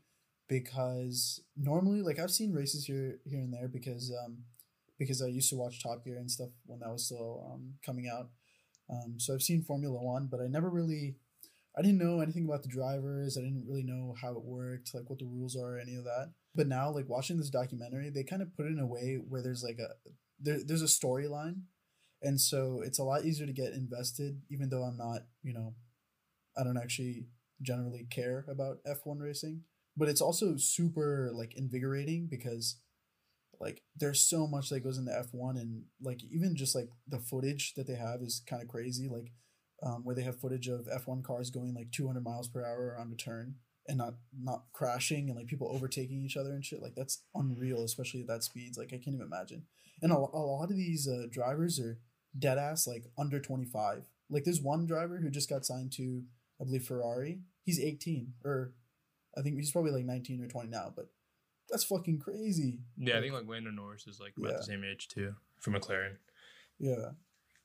because normally, like I've seen races here, here and there because, um, because I used to watch Top Gear and stuff when that was still um coming out. Um, so I've seen Formula One, but I never really, I didn't know anything about the drivers. I didn't really know how it worked, like what the rules are, or any of that. But now, like watching this documentary, they kind of put it in a way where there's like a there, there's a storyline and so it's a lot easier to get invested even though i'm not you know i don't actually generally care about f1 racing but it's also super like invigorating because like there's so much that goes into f1 and like even just like the footage that they have is kind of crazy like um, where they have footage of f1 cars going like 200 miles per hour on a turn and not not crashing and like people overtaking each other and shit. Like that's unreal especially at that speeds. Like i can't even imagine. And a, a lot of these uh, drivers are dead ass like under 25 like there's one driver who just got signed to i believe ferrari. He's 18 or i think he's probably like 19 or 20 now but that's fucking crazy. Yeah i think like Lando Norris is like about Yeah. the same age too for mclaren. Yeah.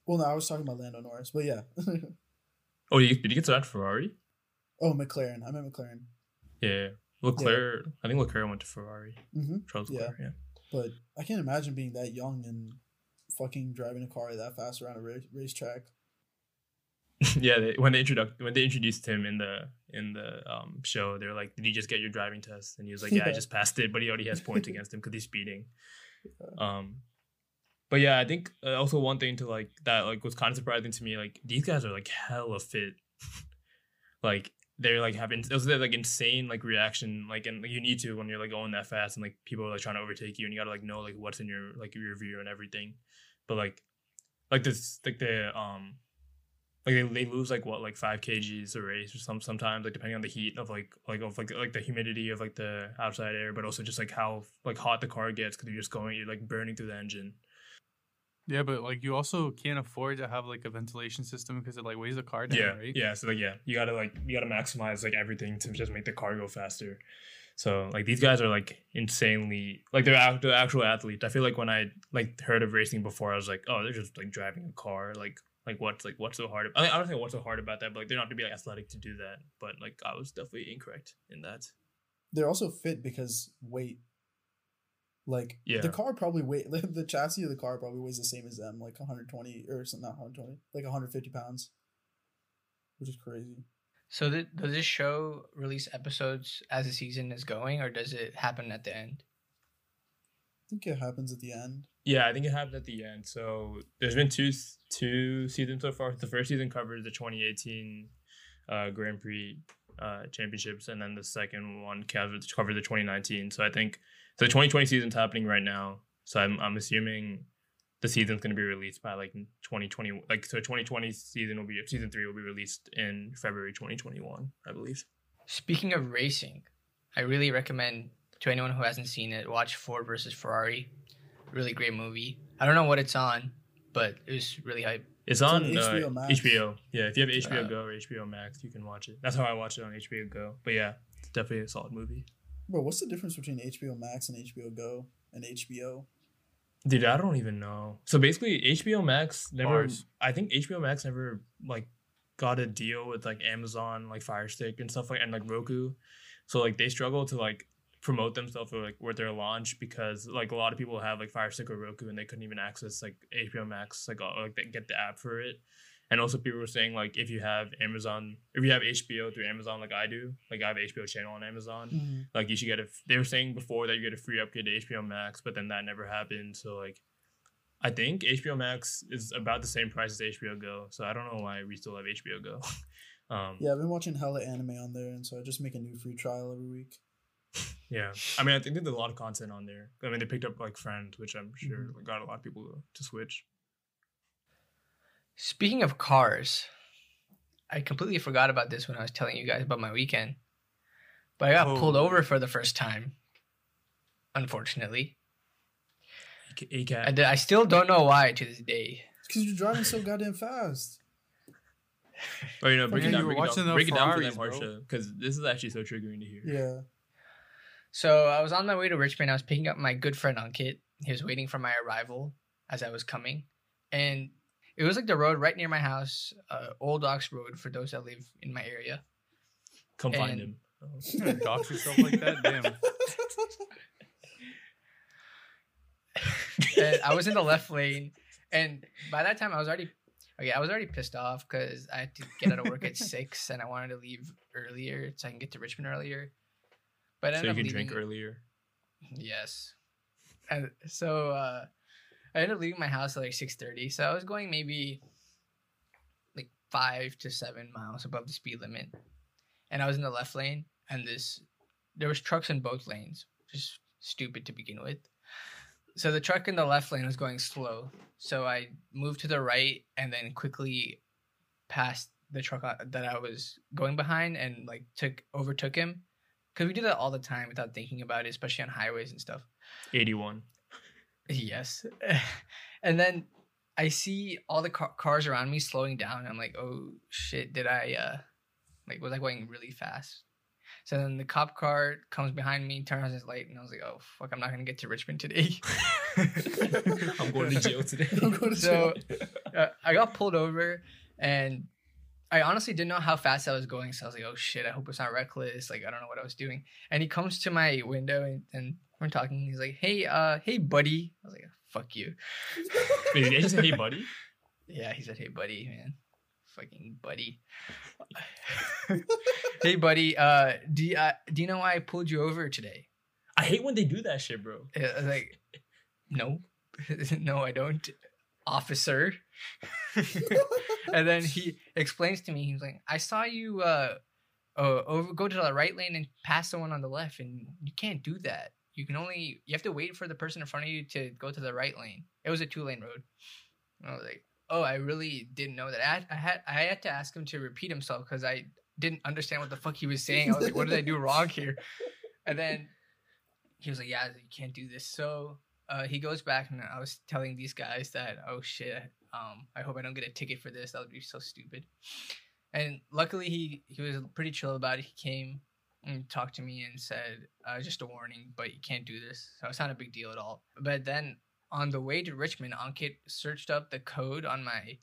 Well no i was talking about lando norris but yeah. <laughs> Oh you, did you get to that ferrari? Oh mclaren. I meant mclaren. Yeah leclerc i think leclerc went to ferrari. Hmm charles Yeah. leclerc yeah. But i can't imagine being that young and fucking driving a car that fast around a race, racetrack <laughs> yeah, they, when they introduced when they introduced him in the in the um, show, they're like, "Did you just get your driving test?" And he was like, "Yeah, I just passed it, but he already has points against him because he's speeding." Um, but yeah, I think uh, also one thing to like that like was kind of surprising to me, like these guys are like hella fit, <laughs> like they're like having it was like insane like reaction like and like, you need to when you're like going that fast and like people are like trying to overtake you and you gotta like know like what's in your like your view and everything, but like like this like the um like they, they lose like what like five kgs a race or some sometimes like depending on the heat of like like of like like the humidity of like the outside air but also just like how like hot the car gets because you're just going you're like burning through the engine. Yeah, but like you also can't afford to have like a ventilation system because it like weighs the car down, yeah right? yeah so like yeah you gotta like you gotta maximize like everything to just make the car go faster. So like these guys are like insanely like they're, act- they're actual athletes. I feel like when i like heard of racing before i was like oh they're just like driving a car like like what's like what's so hard I, mean, I don't think what's so hard about that but like they're not to be like athletic to do that but like i was definitely incorrect in that they're also fit because weight like Yeah. the car probably weight <laughs> the chassis of the car probably weighs the same as them like 120 or something not 120 like 150 pounds which is crazy So th- does this show release episodes as the season is going, or does it happen at the end? i think it happens at the end Yeah, I think it happened at the end. So there's been two two seasons so far. The first season covers the 2018 uh, Grand Prix uh, championships, and then the second one covered the 2019. So I think the 2020 season's happening right now. So I'm I'm assuming the season's gonna be released by like 2020. Like so, 2020 season will be season three will be released in February 2021, I believe. Speaking of racing, I really recommend to anyone who hasn't seen it watch Ford versus Ferrari. Really great movie. I don't know what it's on, but it was really hype. It's on on, HBO uh, Max. HBO. Yeah, if you have HBO Uh, Go or HBO Max, you can watch it. That's how I watch it on HBO Go. But yeah, it's definitely a solid movie. Bro, what's the difference between HBO Max and HBO Go and HBO? Dude, I don't even know. So basically, HBO Max never. Bars. I think HBO Max never like got a deal with like Amazon, like Fire Stick and stuff like, and like Roku. So like they struggle to like promote themselves or like with their launch because like a lot of people have like Fire Stick or Roku and they couldn't even access like HBO Max like uh, like they get the app for it. And also people were saying like if you have Amazon, if you have HBO through Amazon like I do, like I have HBO channel on Amazon, like you should get a. They were saying before that you get a free upgrade to HBO Max, but then that never happened. So like, I think HBO Max is about the same price as HBO Go. So I don't know why we still have HBO Go. <laughs> um, Yeah, I've been watching hella anime on there, and so I just make a new free trial every week. Yeah. I mean, I think there's a lot of content on there. I mean, they picked up like Friends, which I'm sure Mhm. got a lot of people to, to switch. Speaking of cars, I completely forgot about this when I was telling you guys about my weekend. But I got pulled Oh. over for the first time. Unfortunately. A cat. I, d- I still don't know why to this day. Because you're driving so goddamn fast. Oh, you know, break it down, you break it watching down, the break it down for them, Ferraris. Harsha, because this is actually so triggering to hear. Yeah. So I was on my way to Richmond. I was picking up my good friend Ankit. He was waiting for my arrival as I was coming. And it was like the road right near my house, uh, Old Ox Road for those that live in my area. Come find him. Oh. You gonna dox yourself like that? Damn. <laughs> and I was in the left lane, and by that time I was already okay. I was already pissed off because I had to get out of work at <laughs> six, and I wanted to leave earlier so I can get to Richmond earlier. But I So you can drink earlier. <laughs> Yes, and so uh, I ended up leaving my house at like six thirty. So I was going maybe like five to seven miles above the speed limit, and I was in the left lane, and this there was trucks in both lanes, just stupid to begin with. So the truck in the left lane was going slow, so I moved to the right and then quickly passed the truck that I was going behind and like took overtook him. Cause we do that all the time without thinking about it, especially on highways and stuff. 81. Yes. <laughs> and then I see all the car- cars around me slowing down. I'm like, oh shit, did I, uh, like, was I going really fast? So then the cop car comes behind me, turns on his light, and I was like, oh fuck, I'm not gonna get to Richmond today. <laughs> <laughs> I'm going to jail today. I'm going to So- jail. uh, I got pulled over, and I honestly didn't know how fast I was going. So I was like, "Oh shit! I hope it's not reckless. Like I don't know what I was doing." And he comes to my window and, and we're talking. He's like, "Hey, uh, hey, buddy." I was like, "Fuck you." <laughs> Wait, just say, hey, buddy? Yeah, he said, "Hey, buddy, man, fucking buddy." <laughs> hey, buddy. Uh, do you, uh, do you know why I pulled you over today? I hate when they do that shit, bro. I was like, "No, <laughs> no, I don't, officer." <laughs> and then he explains to me, he's like, "I saw you uh, uh, over go to the right lane and pass someone on the left, and you can't do that. You can only you have to wait for the person in front of you to go to the right lane. It was a two lane road." And I was like, "Oh, I really didn't know that. I had I had, I had to ask him to repeat himself because I didn't understand what the fuck he was saying. I was like, what did I do wrong here?" And then he was like, "Yeah, you can't do this." So uh, he goes back, and I was telling these guys that, "Oh shit, um, I hope I don't get a ticket for this. That would be so stupid." And luckily, he he was pretty chill about it. He came and talked to me and said, uh, "Just a warning, but you can't do this." So it's not a big deal at all. But then on the way to Richmond, Ankit searched up the code on my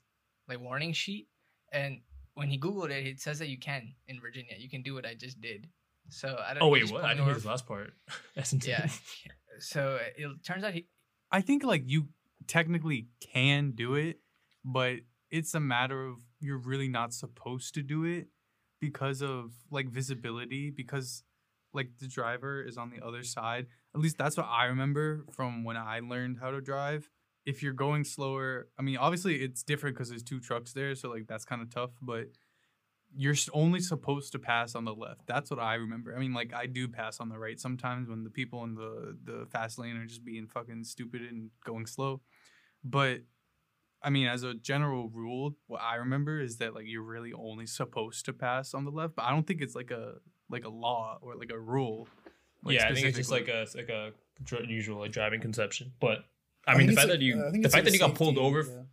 like warning sheet, and when he googled it, it says that you can in Virginia. You can do what I just did. So I don't. Oh, wait, what? I didn't hear this last part. <laughs> That's insane. Yeah. <laughs> So it turns out he. I think like you technically can do it, but it's a matter of you're really not supposed to do it because of like visibility because like the driver is on the other side. At least that's what I remember from when I learned how to drive. If you're going slower, I mean obviously it's different cuz there's two trucks there, so like that's kind of tough, but you're only supposed to pass on the left. That's what I remember. I mean, like I do pass on the right sometimes when the people in the the fast lane are just being fucking stupid and going slow. But I mean, as a general rule, what I remember is that like you're really only supposed to pass on the left. But I don't think it's like a like a law or like a rule. like, yeah, I think it's just like a like a usual like driving conception. But I, I mean, the fact like- that you uh, the fact like that you got pulled over, yeah.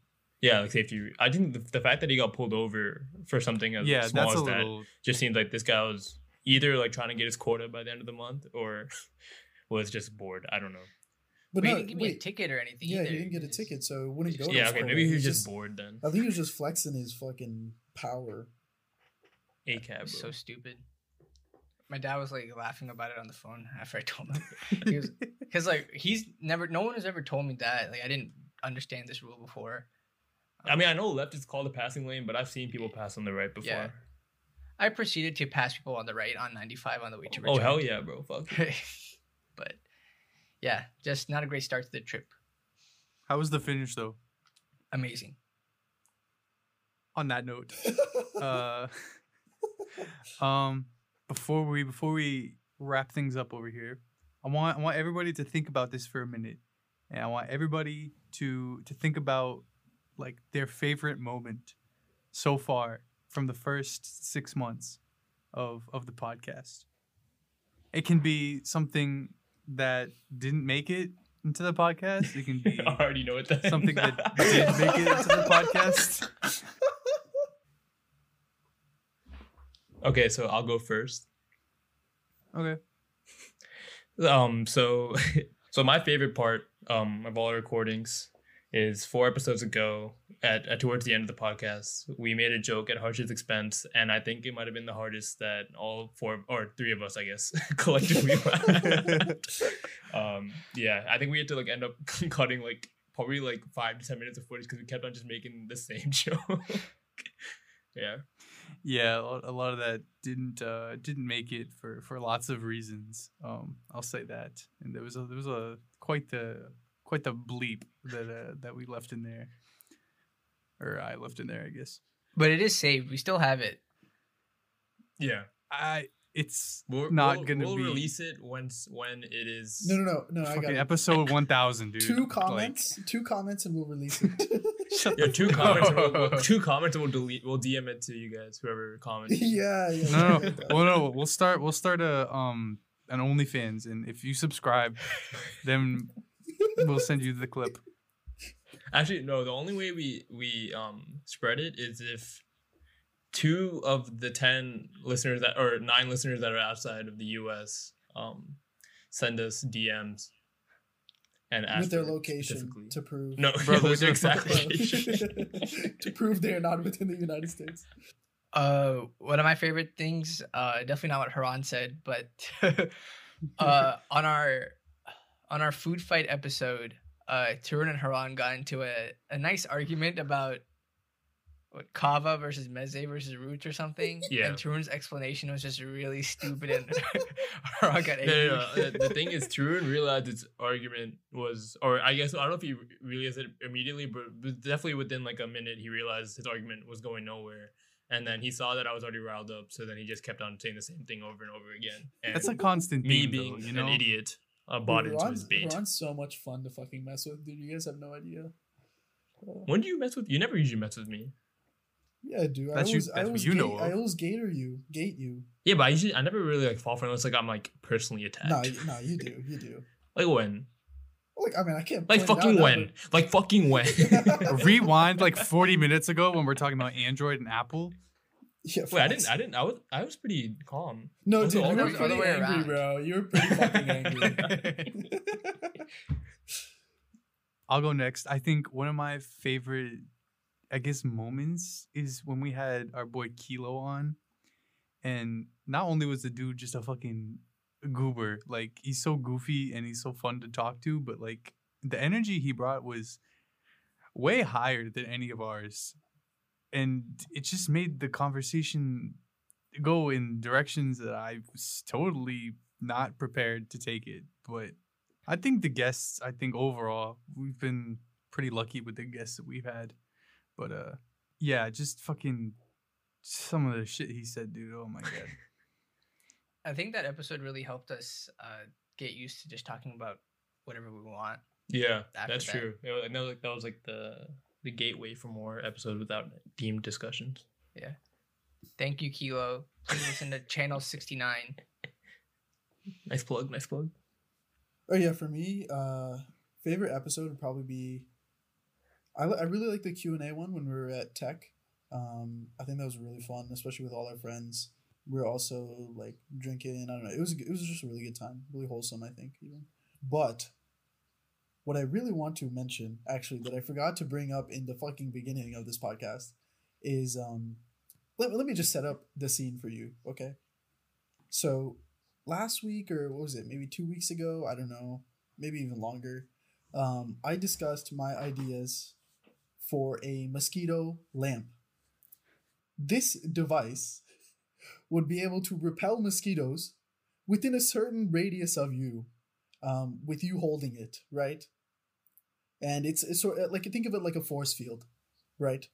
Yeah, like safety. I think the, the fact that he got pulled over for something as yeah, small that's a as that little. just seems like this guy was either like trying to get his quota by the end of the month or <laughs> was just bored. I don't know. But But he no, didn't give me a ticket or anything. Yeah, either. he didn't get a ticket, so it wouldn't go. Yeah, his okay, quota. maybe he was He's just bored then. I think he was just flexing his fucking power. A cab, So stupid. My dad was like laughing about it on the phone <laughs> after I told him. He was <laughs> because like he's never. No one has ever told me that. Like I didn't understand this rule before. I mean, I know left is called a passing lane, but I've seen people pass on the right before. Yeah. I proceeded to pass people on the right on 95 on the way to Oh Richmond. hell yeah, bro! Fuck. <laughs> but yeah, just not a great start to the trip. How was the finish though? Amazing. On that note, <laughs> uh, <laughs> um, before we before we wrap things up over here, I want I want everybody to think about this for a minute, and I want everybody to to think about like their favorite moment so far from the first six months of of the podcast. It can be something that didn't make it into the podcast. It can <laughs> be I already know what that something that did make it into the podcast. <laughs> Okay, so I'll go first. Okay. Um, so <laughs> so my favorite part um of all recordings is four episodes ago at, at towards the end of the podcast we made a joke at Harsh's expense and I think it might have been the hardest that all four or three of us I guess <laughs> collectively <laughs> um yeah I think we had to like end up <laughs> cutting like probably like five to ten minutes of footage because we kept on just making the same joke. yeah. Yeah, a lot- of that didn't uh, didn't make it for, for lots of reasons. Um, I'll say that, and there was a there was a quite the quite the bleep that uh, that we left in there, or I left in there, I guess. But it is saved. We still have it. Yeah. I it's We'll, not we'll, gonna we'll be release it once when it is No, no, no, no. I got it. episode one thousand, dude. two Like, comments. two comments, and we'll release it. <laughs> <laughs> Yeah, two comments. and we'll, we'll- <laughs> two comments, and we'll delete. We'll DM it to you guys, whoever comments. yeah, yeah. No, no, well, no. We'll start. We'll start a um an OnlyFans, and if you subscribe, then we'll send you the clip. Actually, no. The only way we we um spread it is if two of the ten listeners that or nine listeners that are outside of the U.S. um send us DMs and ask with their location to prove. No, <laughs> <laughs> Bro, with there's their exact location. <laughs> to prove they're not within the United States. Uh, one of my favorite things, uh, definitely not what Haran said, but uh, on our on our food fight episode, uh, Tarun and Haran got into a, a nice argument about what Cava versus meze versus roots or something. <laughs> Yeah. And Tarun's explanation was just really stupid, and <laughs> Haran got angry. no, no. The, the thing is, <laughs> Tarun realized its argument was, or I guess I don't know if he realized it immediately, but but definitely within like a minute, he realized his argument was going nowhere. And then he saw that I was already riled up, so then he just kept on saying the same thing over and over again. And That's a constant me theme, being though, you know. an idiot uh, bought Dude, into Ron's, his bait. Ron's so much fun to fucking mess with, dude. You guys have no idea. Uh, When do you mess with? You never usually mess with me. yeah, dude. I That's you- always, I that's what always you gate, know I of. always gator you, gate you. Yeah, but I usually I never really like fall for it unless like I'm like personally attacked. No, you- no, you do, you do. <laughs> Like when? Like, I mean, I can't. Like point it out fucking now, when? Like fucking when? <laughs> Rewind like 40 minutes ago when we're talking about Android and Apple. Yeah, Wait, I didn't. I didn't. I was. I was pretty calm. No, Those dude, you the were other pretty way angry, around. bro. You were pretty fucking angry. <laughs> <laughs> I'll go next. I think one of my favorite, I guess, moments is when we had our boy Kilo on. And not only was the dude just a fucking goober, like he's so goofy and he's so fun to talk to, but like the energy he brought was way higher than any of ours. And it just made the conversation go in directions that I was totally not prepared to take it. But I think the guests, I think overall, we've been pretty lucky with the guests that we've had. But uh yeah, just fucking some of the shit he said, dude. Oh my god. <laughs> I think that episode really helped us uh, get used to just talking about whatever we want. Yeah, that's that. true. It was- I know like, that was like the the gateway for more episodes without deemed discussions. Yeah. Thank you, Kilo. Please listen to Channel 69. <laughs> Nice plug, nice plug. Oh yeah, for me, uh, favorite episode would probably be. I, I really like the Q and A one when we were at Tech. Um, I think that was really fun, especially with all our friends. We were also like drinking. I don't know. It was it was just a really good time, really wholesome. I think even. But what I really want to mention, actually, that I forgot to bring up in the fucking beginning of this podcast, is um, let, let me just set up the scene for you, okay? So last week or what was it maybe two weeks ago? I don't know maybe even longer. Um, i discussed my ideas for a mosquito lamp. This device would be able to repel mosquitoes within a certain radius of you um, with you holding it right and it's, it's sort of like think of it like a force field right?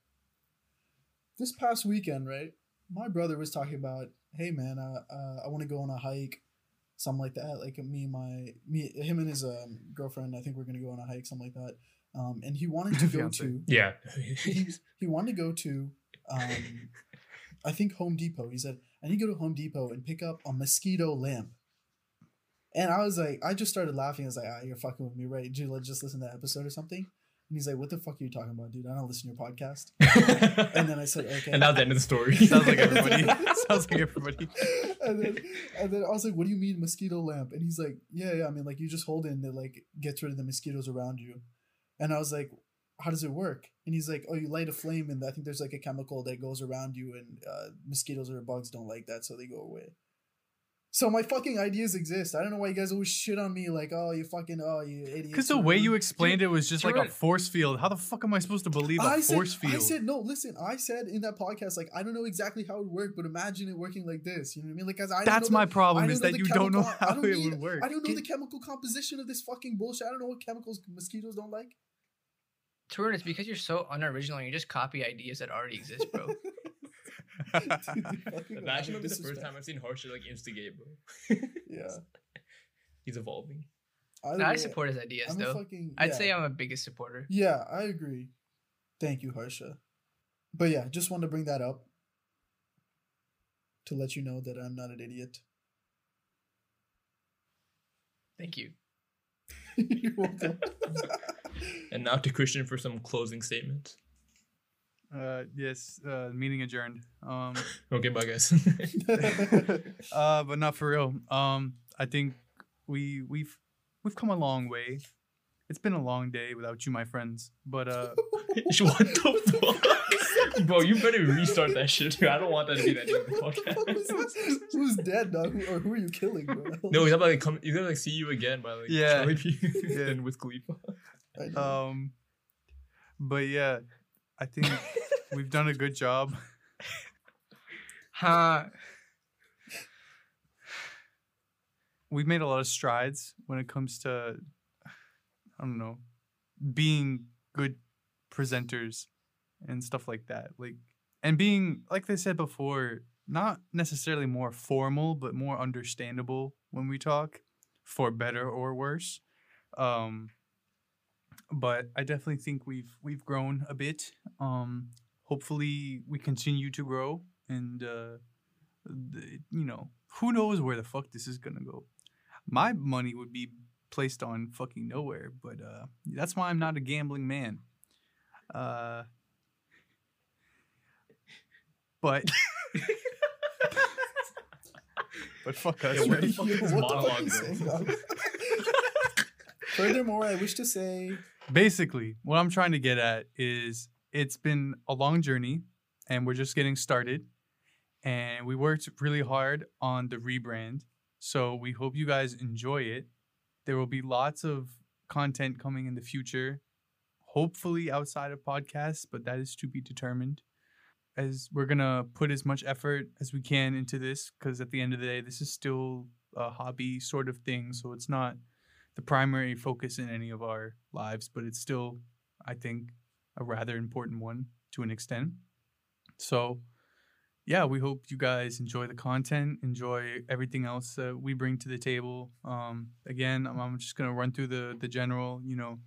This past weekend right my brother was talking about hey man uh, uh, i want to go on a hike something like that like me and my me him and his um, girlfriend i think we're gonna go on a hike something like that. Um, and he wanted to <laughs> go to Yeah. he, he wanted to go to um, i think home depot. He said i need to go to home depot and pick up a mosquito lamp and i was like i just started laughing i was like ah you're fucking with me right did you let- just listen to that episode or something and he's like what the fuck are you talking about dude i don't listen to your podcast <laughs> and then i said okay and that was the end of the story. <laughs> Sounds like everybody. <laughs> Sounds like everybody. and then and then I was like, "What do you mean mosquito lamp?" And he's like, "Yeah, yeah. I mean, like you just hold it and it like gets rid of the mosquitoes around you." And I was like, "How does it work?" And he's like, "Oh, you light a flame and I think there's like a chemical that goes around you and uh, mosquitoes or bugs don't like that, so they go away." So my fucking ideas exist. I don't know why you guys always shit on me like, "Oh, you fucking oh, you idiot." Because the way you explained it was just like a force field. How the fuck am I supposed to believe a I said, force field? I said no. Listen, I said in that podcast, like I don't know exactly how it would work, but imagine it working like this. You know what I mean? Like, as I don't That's know my the- problem don't is that the you don't know I how don't it need- would work. I don't know the chemical composition of this fucking bullshit. I don't know what chemicals mosquitoes don't like. Tarun, it's because you're so unoriginal and you just copy ideas that already exist, bro. <laughs> Dude, they fucking Imagine have it'll be the first time I've seen Harsha like instigate, bro. <laughs> Yeah, <laughs> He's evolving. Either No, I way, support his ideas, I'm though. fucking. I'd say I'm a biggest supporter. Yeah, I agree. Thank you, Harsha. But yeah, just wanted to bring that up to let you know that I'm not an idiot. Thank you. <laughs> You're welcome. And now to Christian for some closing statements. Uh, yes, uh, meeting adjourned. Um, <laughs> Okay, bye guys. <laughs> uh, but not for real. Um, I think we we've we've come a long way. It's been a long day without you, my friends. But uh, <laughs> what the fuck? Bro, you better restart that shit. Dude. I don't want that to be that name of the Who's, podcast. who's dead, dog? Who, or who are you killing, bro? No, he's about to like come. He's gonna like see you again by like Yeah. Charlie P. Yeah. and Wiz Khalifa. Um, but yeah, I think we've done a good job. <laughs> Huh. we've made a lot of strides when it comes to I don't know being good presenters and stuff like that like and being like they said before not necessarily more formal but more understandable when we talk for better or worse um but I definitely think we've we've grown a bit um hopefully we continue to grow and uh the, you know who knows where the fuck this is gonna go my money would be placed on fucking nowhere but uh that's why i'm not a gambling man uh but <laughs> but fuck us Yeah, what the right? <laughs> fuck Yo, is this what the fuck monologue, you saying. <laughs> Furthermore, I wish to say basically what i'm trying to get at is it's been a long journey and we're just getting started. And we worked really hard on the rebrand so we hope you guys enjoy it. There will be lots of content coming in the future hopefully outside of podcasts but that is to be determined. As we're gonna put as much effort as we can into this because at the end of the day this is still a hobby sort of thing so it's not the primary focus in any of our lives, but it's still, I think, a rather important one to an extent. So, yeah, we hope you guys enjoy the content, enjoy everything else that we bring to the table. Um, again, I'm, I'm just gonna run through the the general. You know,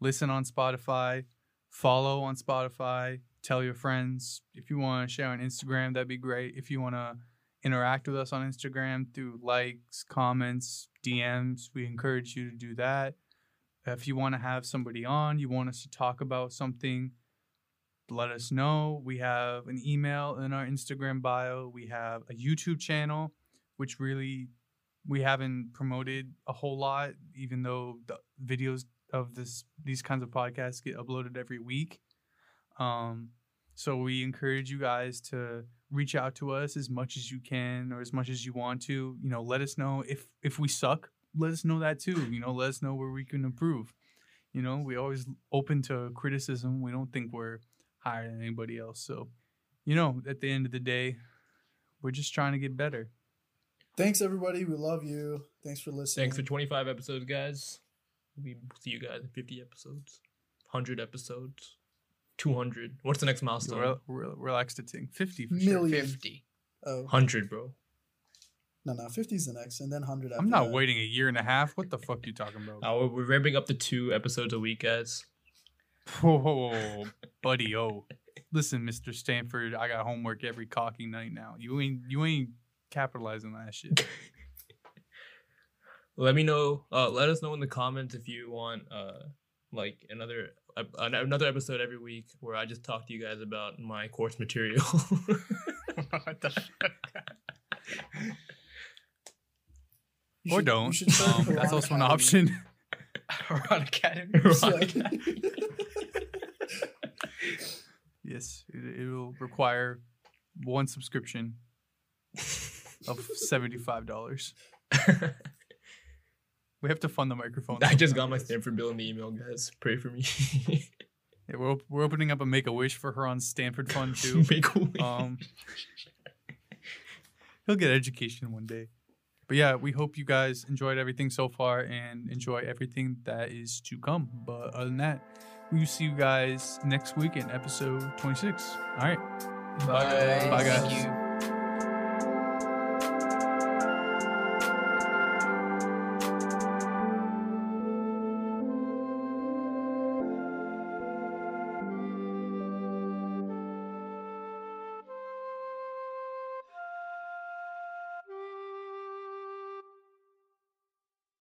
listen on Spotify, follow on Spotify, tell your friends. If you want to share on Instagram, that'd be great. If you want to interact with us on Instagram through likes, comments, DMs, we encourage you to do that. If you want to have somebody on, you want us to talk about something, let us know. We have an email in our Instagram bio. We have a YouTube channel, which really we haven't promoted a whole lot, even though the videos of this these kinds of podcasts get uploaded every week. Um, so we encourage you guys to reach out to us as much as you can or as much as you want to. You know, let us know if if we suck. Let us know that too. You know, let us know where we can improve. You know, we always open to criticism. We don't think we're higher than anybody else. So, you know, at the end of the day, we're just trying to get better. Thanks everybody. We love you. Thanks for listening. Thanks for 25 episodes, guys. We see you guys in 50 episodes, 100 episodes, 200. What's the next milestone? Rel- rel- relax to ting. 50 for sure. 50. Oh 100, bro. No, no, 50 is the next, and then 100. I'm not that. waiting a year and a half. What the fuck you talking about? Uh, <laughs> we're, we're ramping up to two episodes a week, guys. Whoa, <laughs> buddy, oh. Listen, Mr. Stanford, I got homework every cocky night now. You ain't you ain't capitalizing that shit. <laughs> Let me know. Uh, let us know in the comments if you want uh like another uh, another episode every week where I just talk to you guys about my course material. what the fuck? You or should- don't. Um, that's also an option. <laughs> Ron Academy. <laughs> Like- <laughs> yes, it, will require one subscription of seventy-five dollars. We have to fund the microphone. I just got my Stanford bill in the email, guys. Pray for me. Yeah, we're, op- we're opening up a Make a Wish for her on Stanford Fund too. Make a wish. um, he'll get education one day. But yeah, we hope you guys enjoyed everything so far and enjoy everything that is to come. But other than that, we will see you guys next week in episode 26. All right. Bye. Bye, guys. Thank you.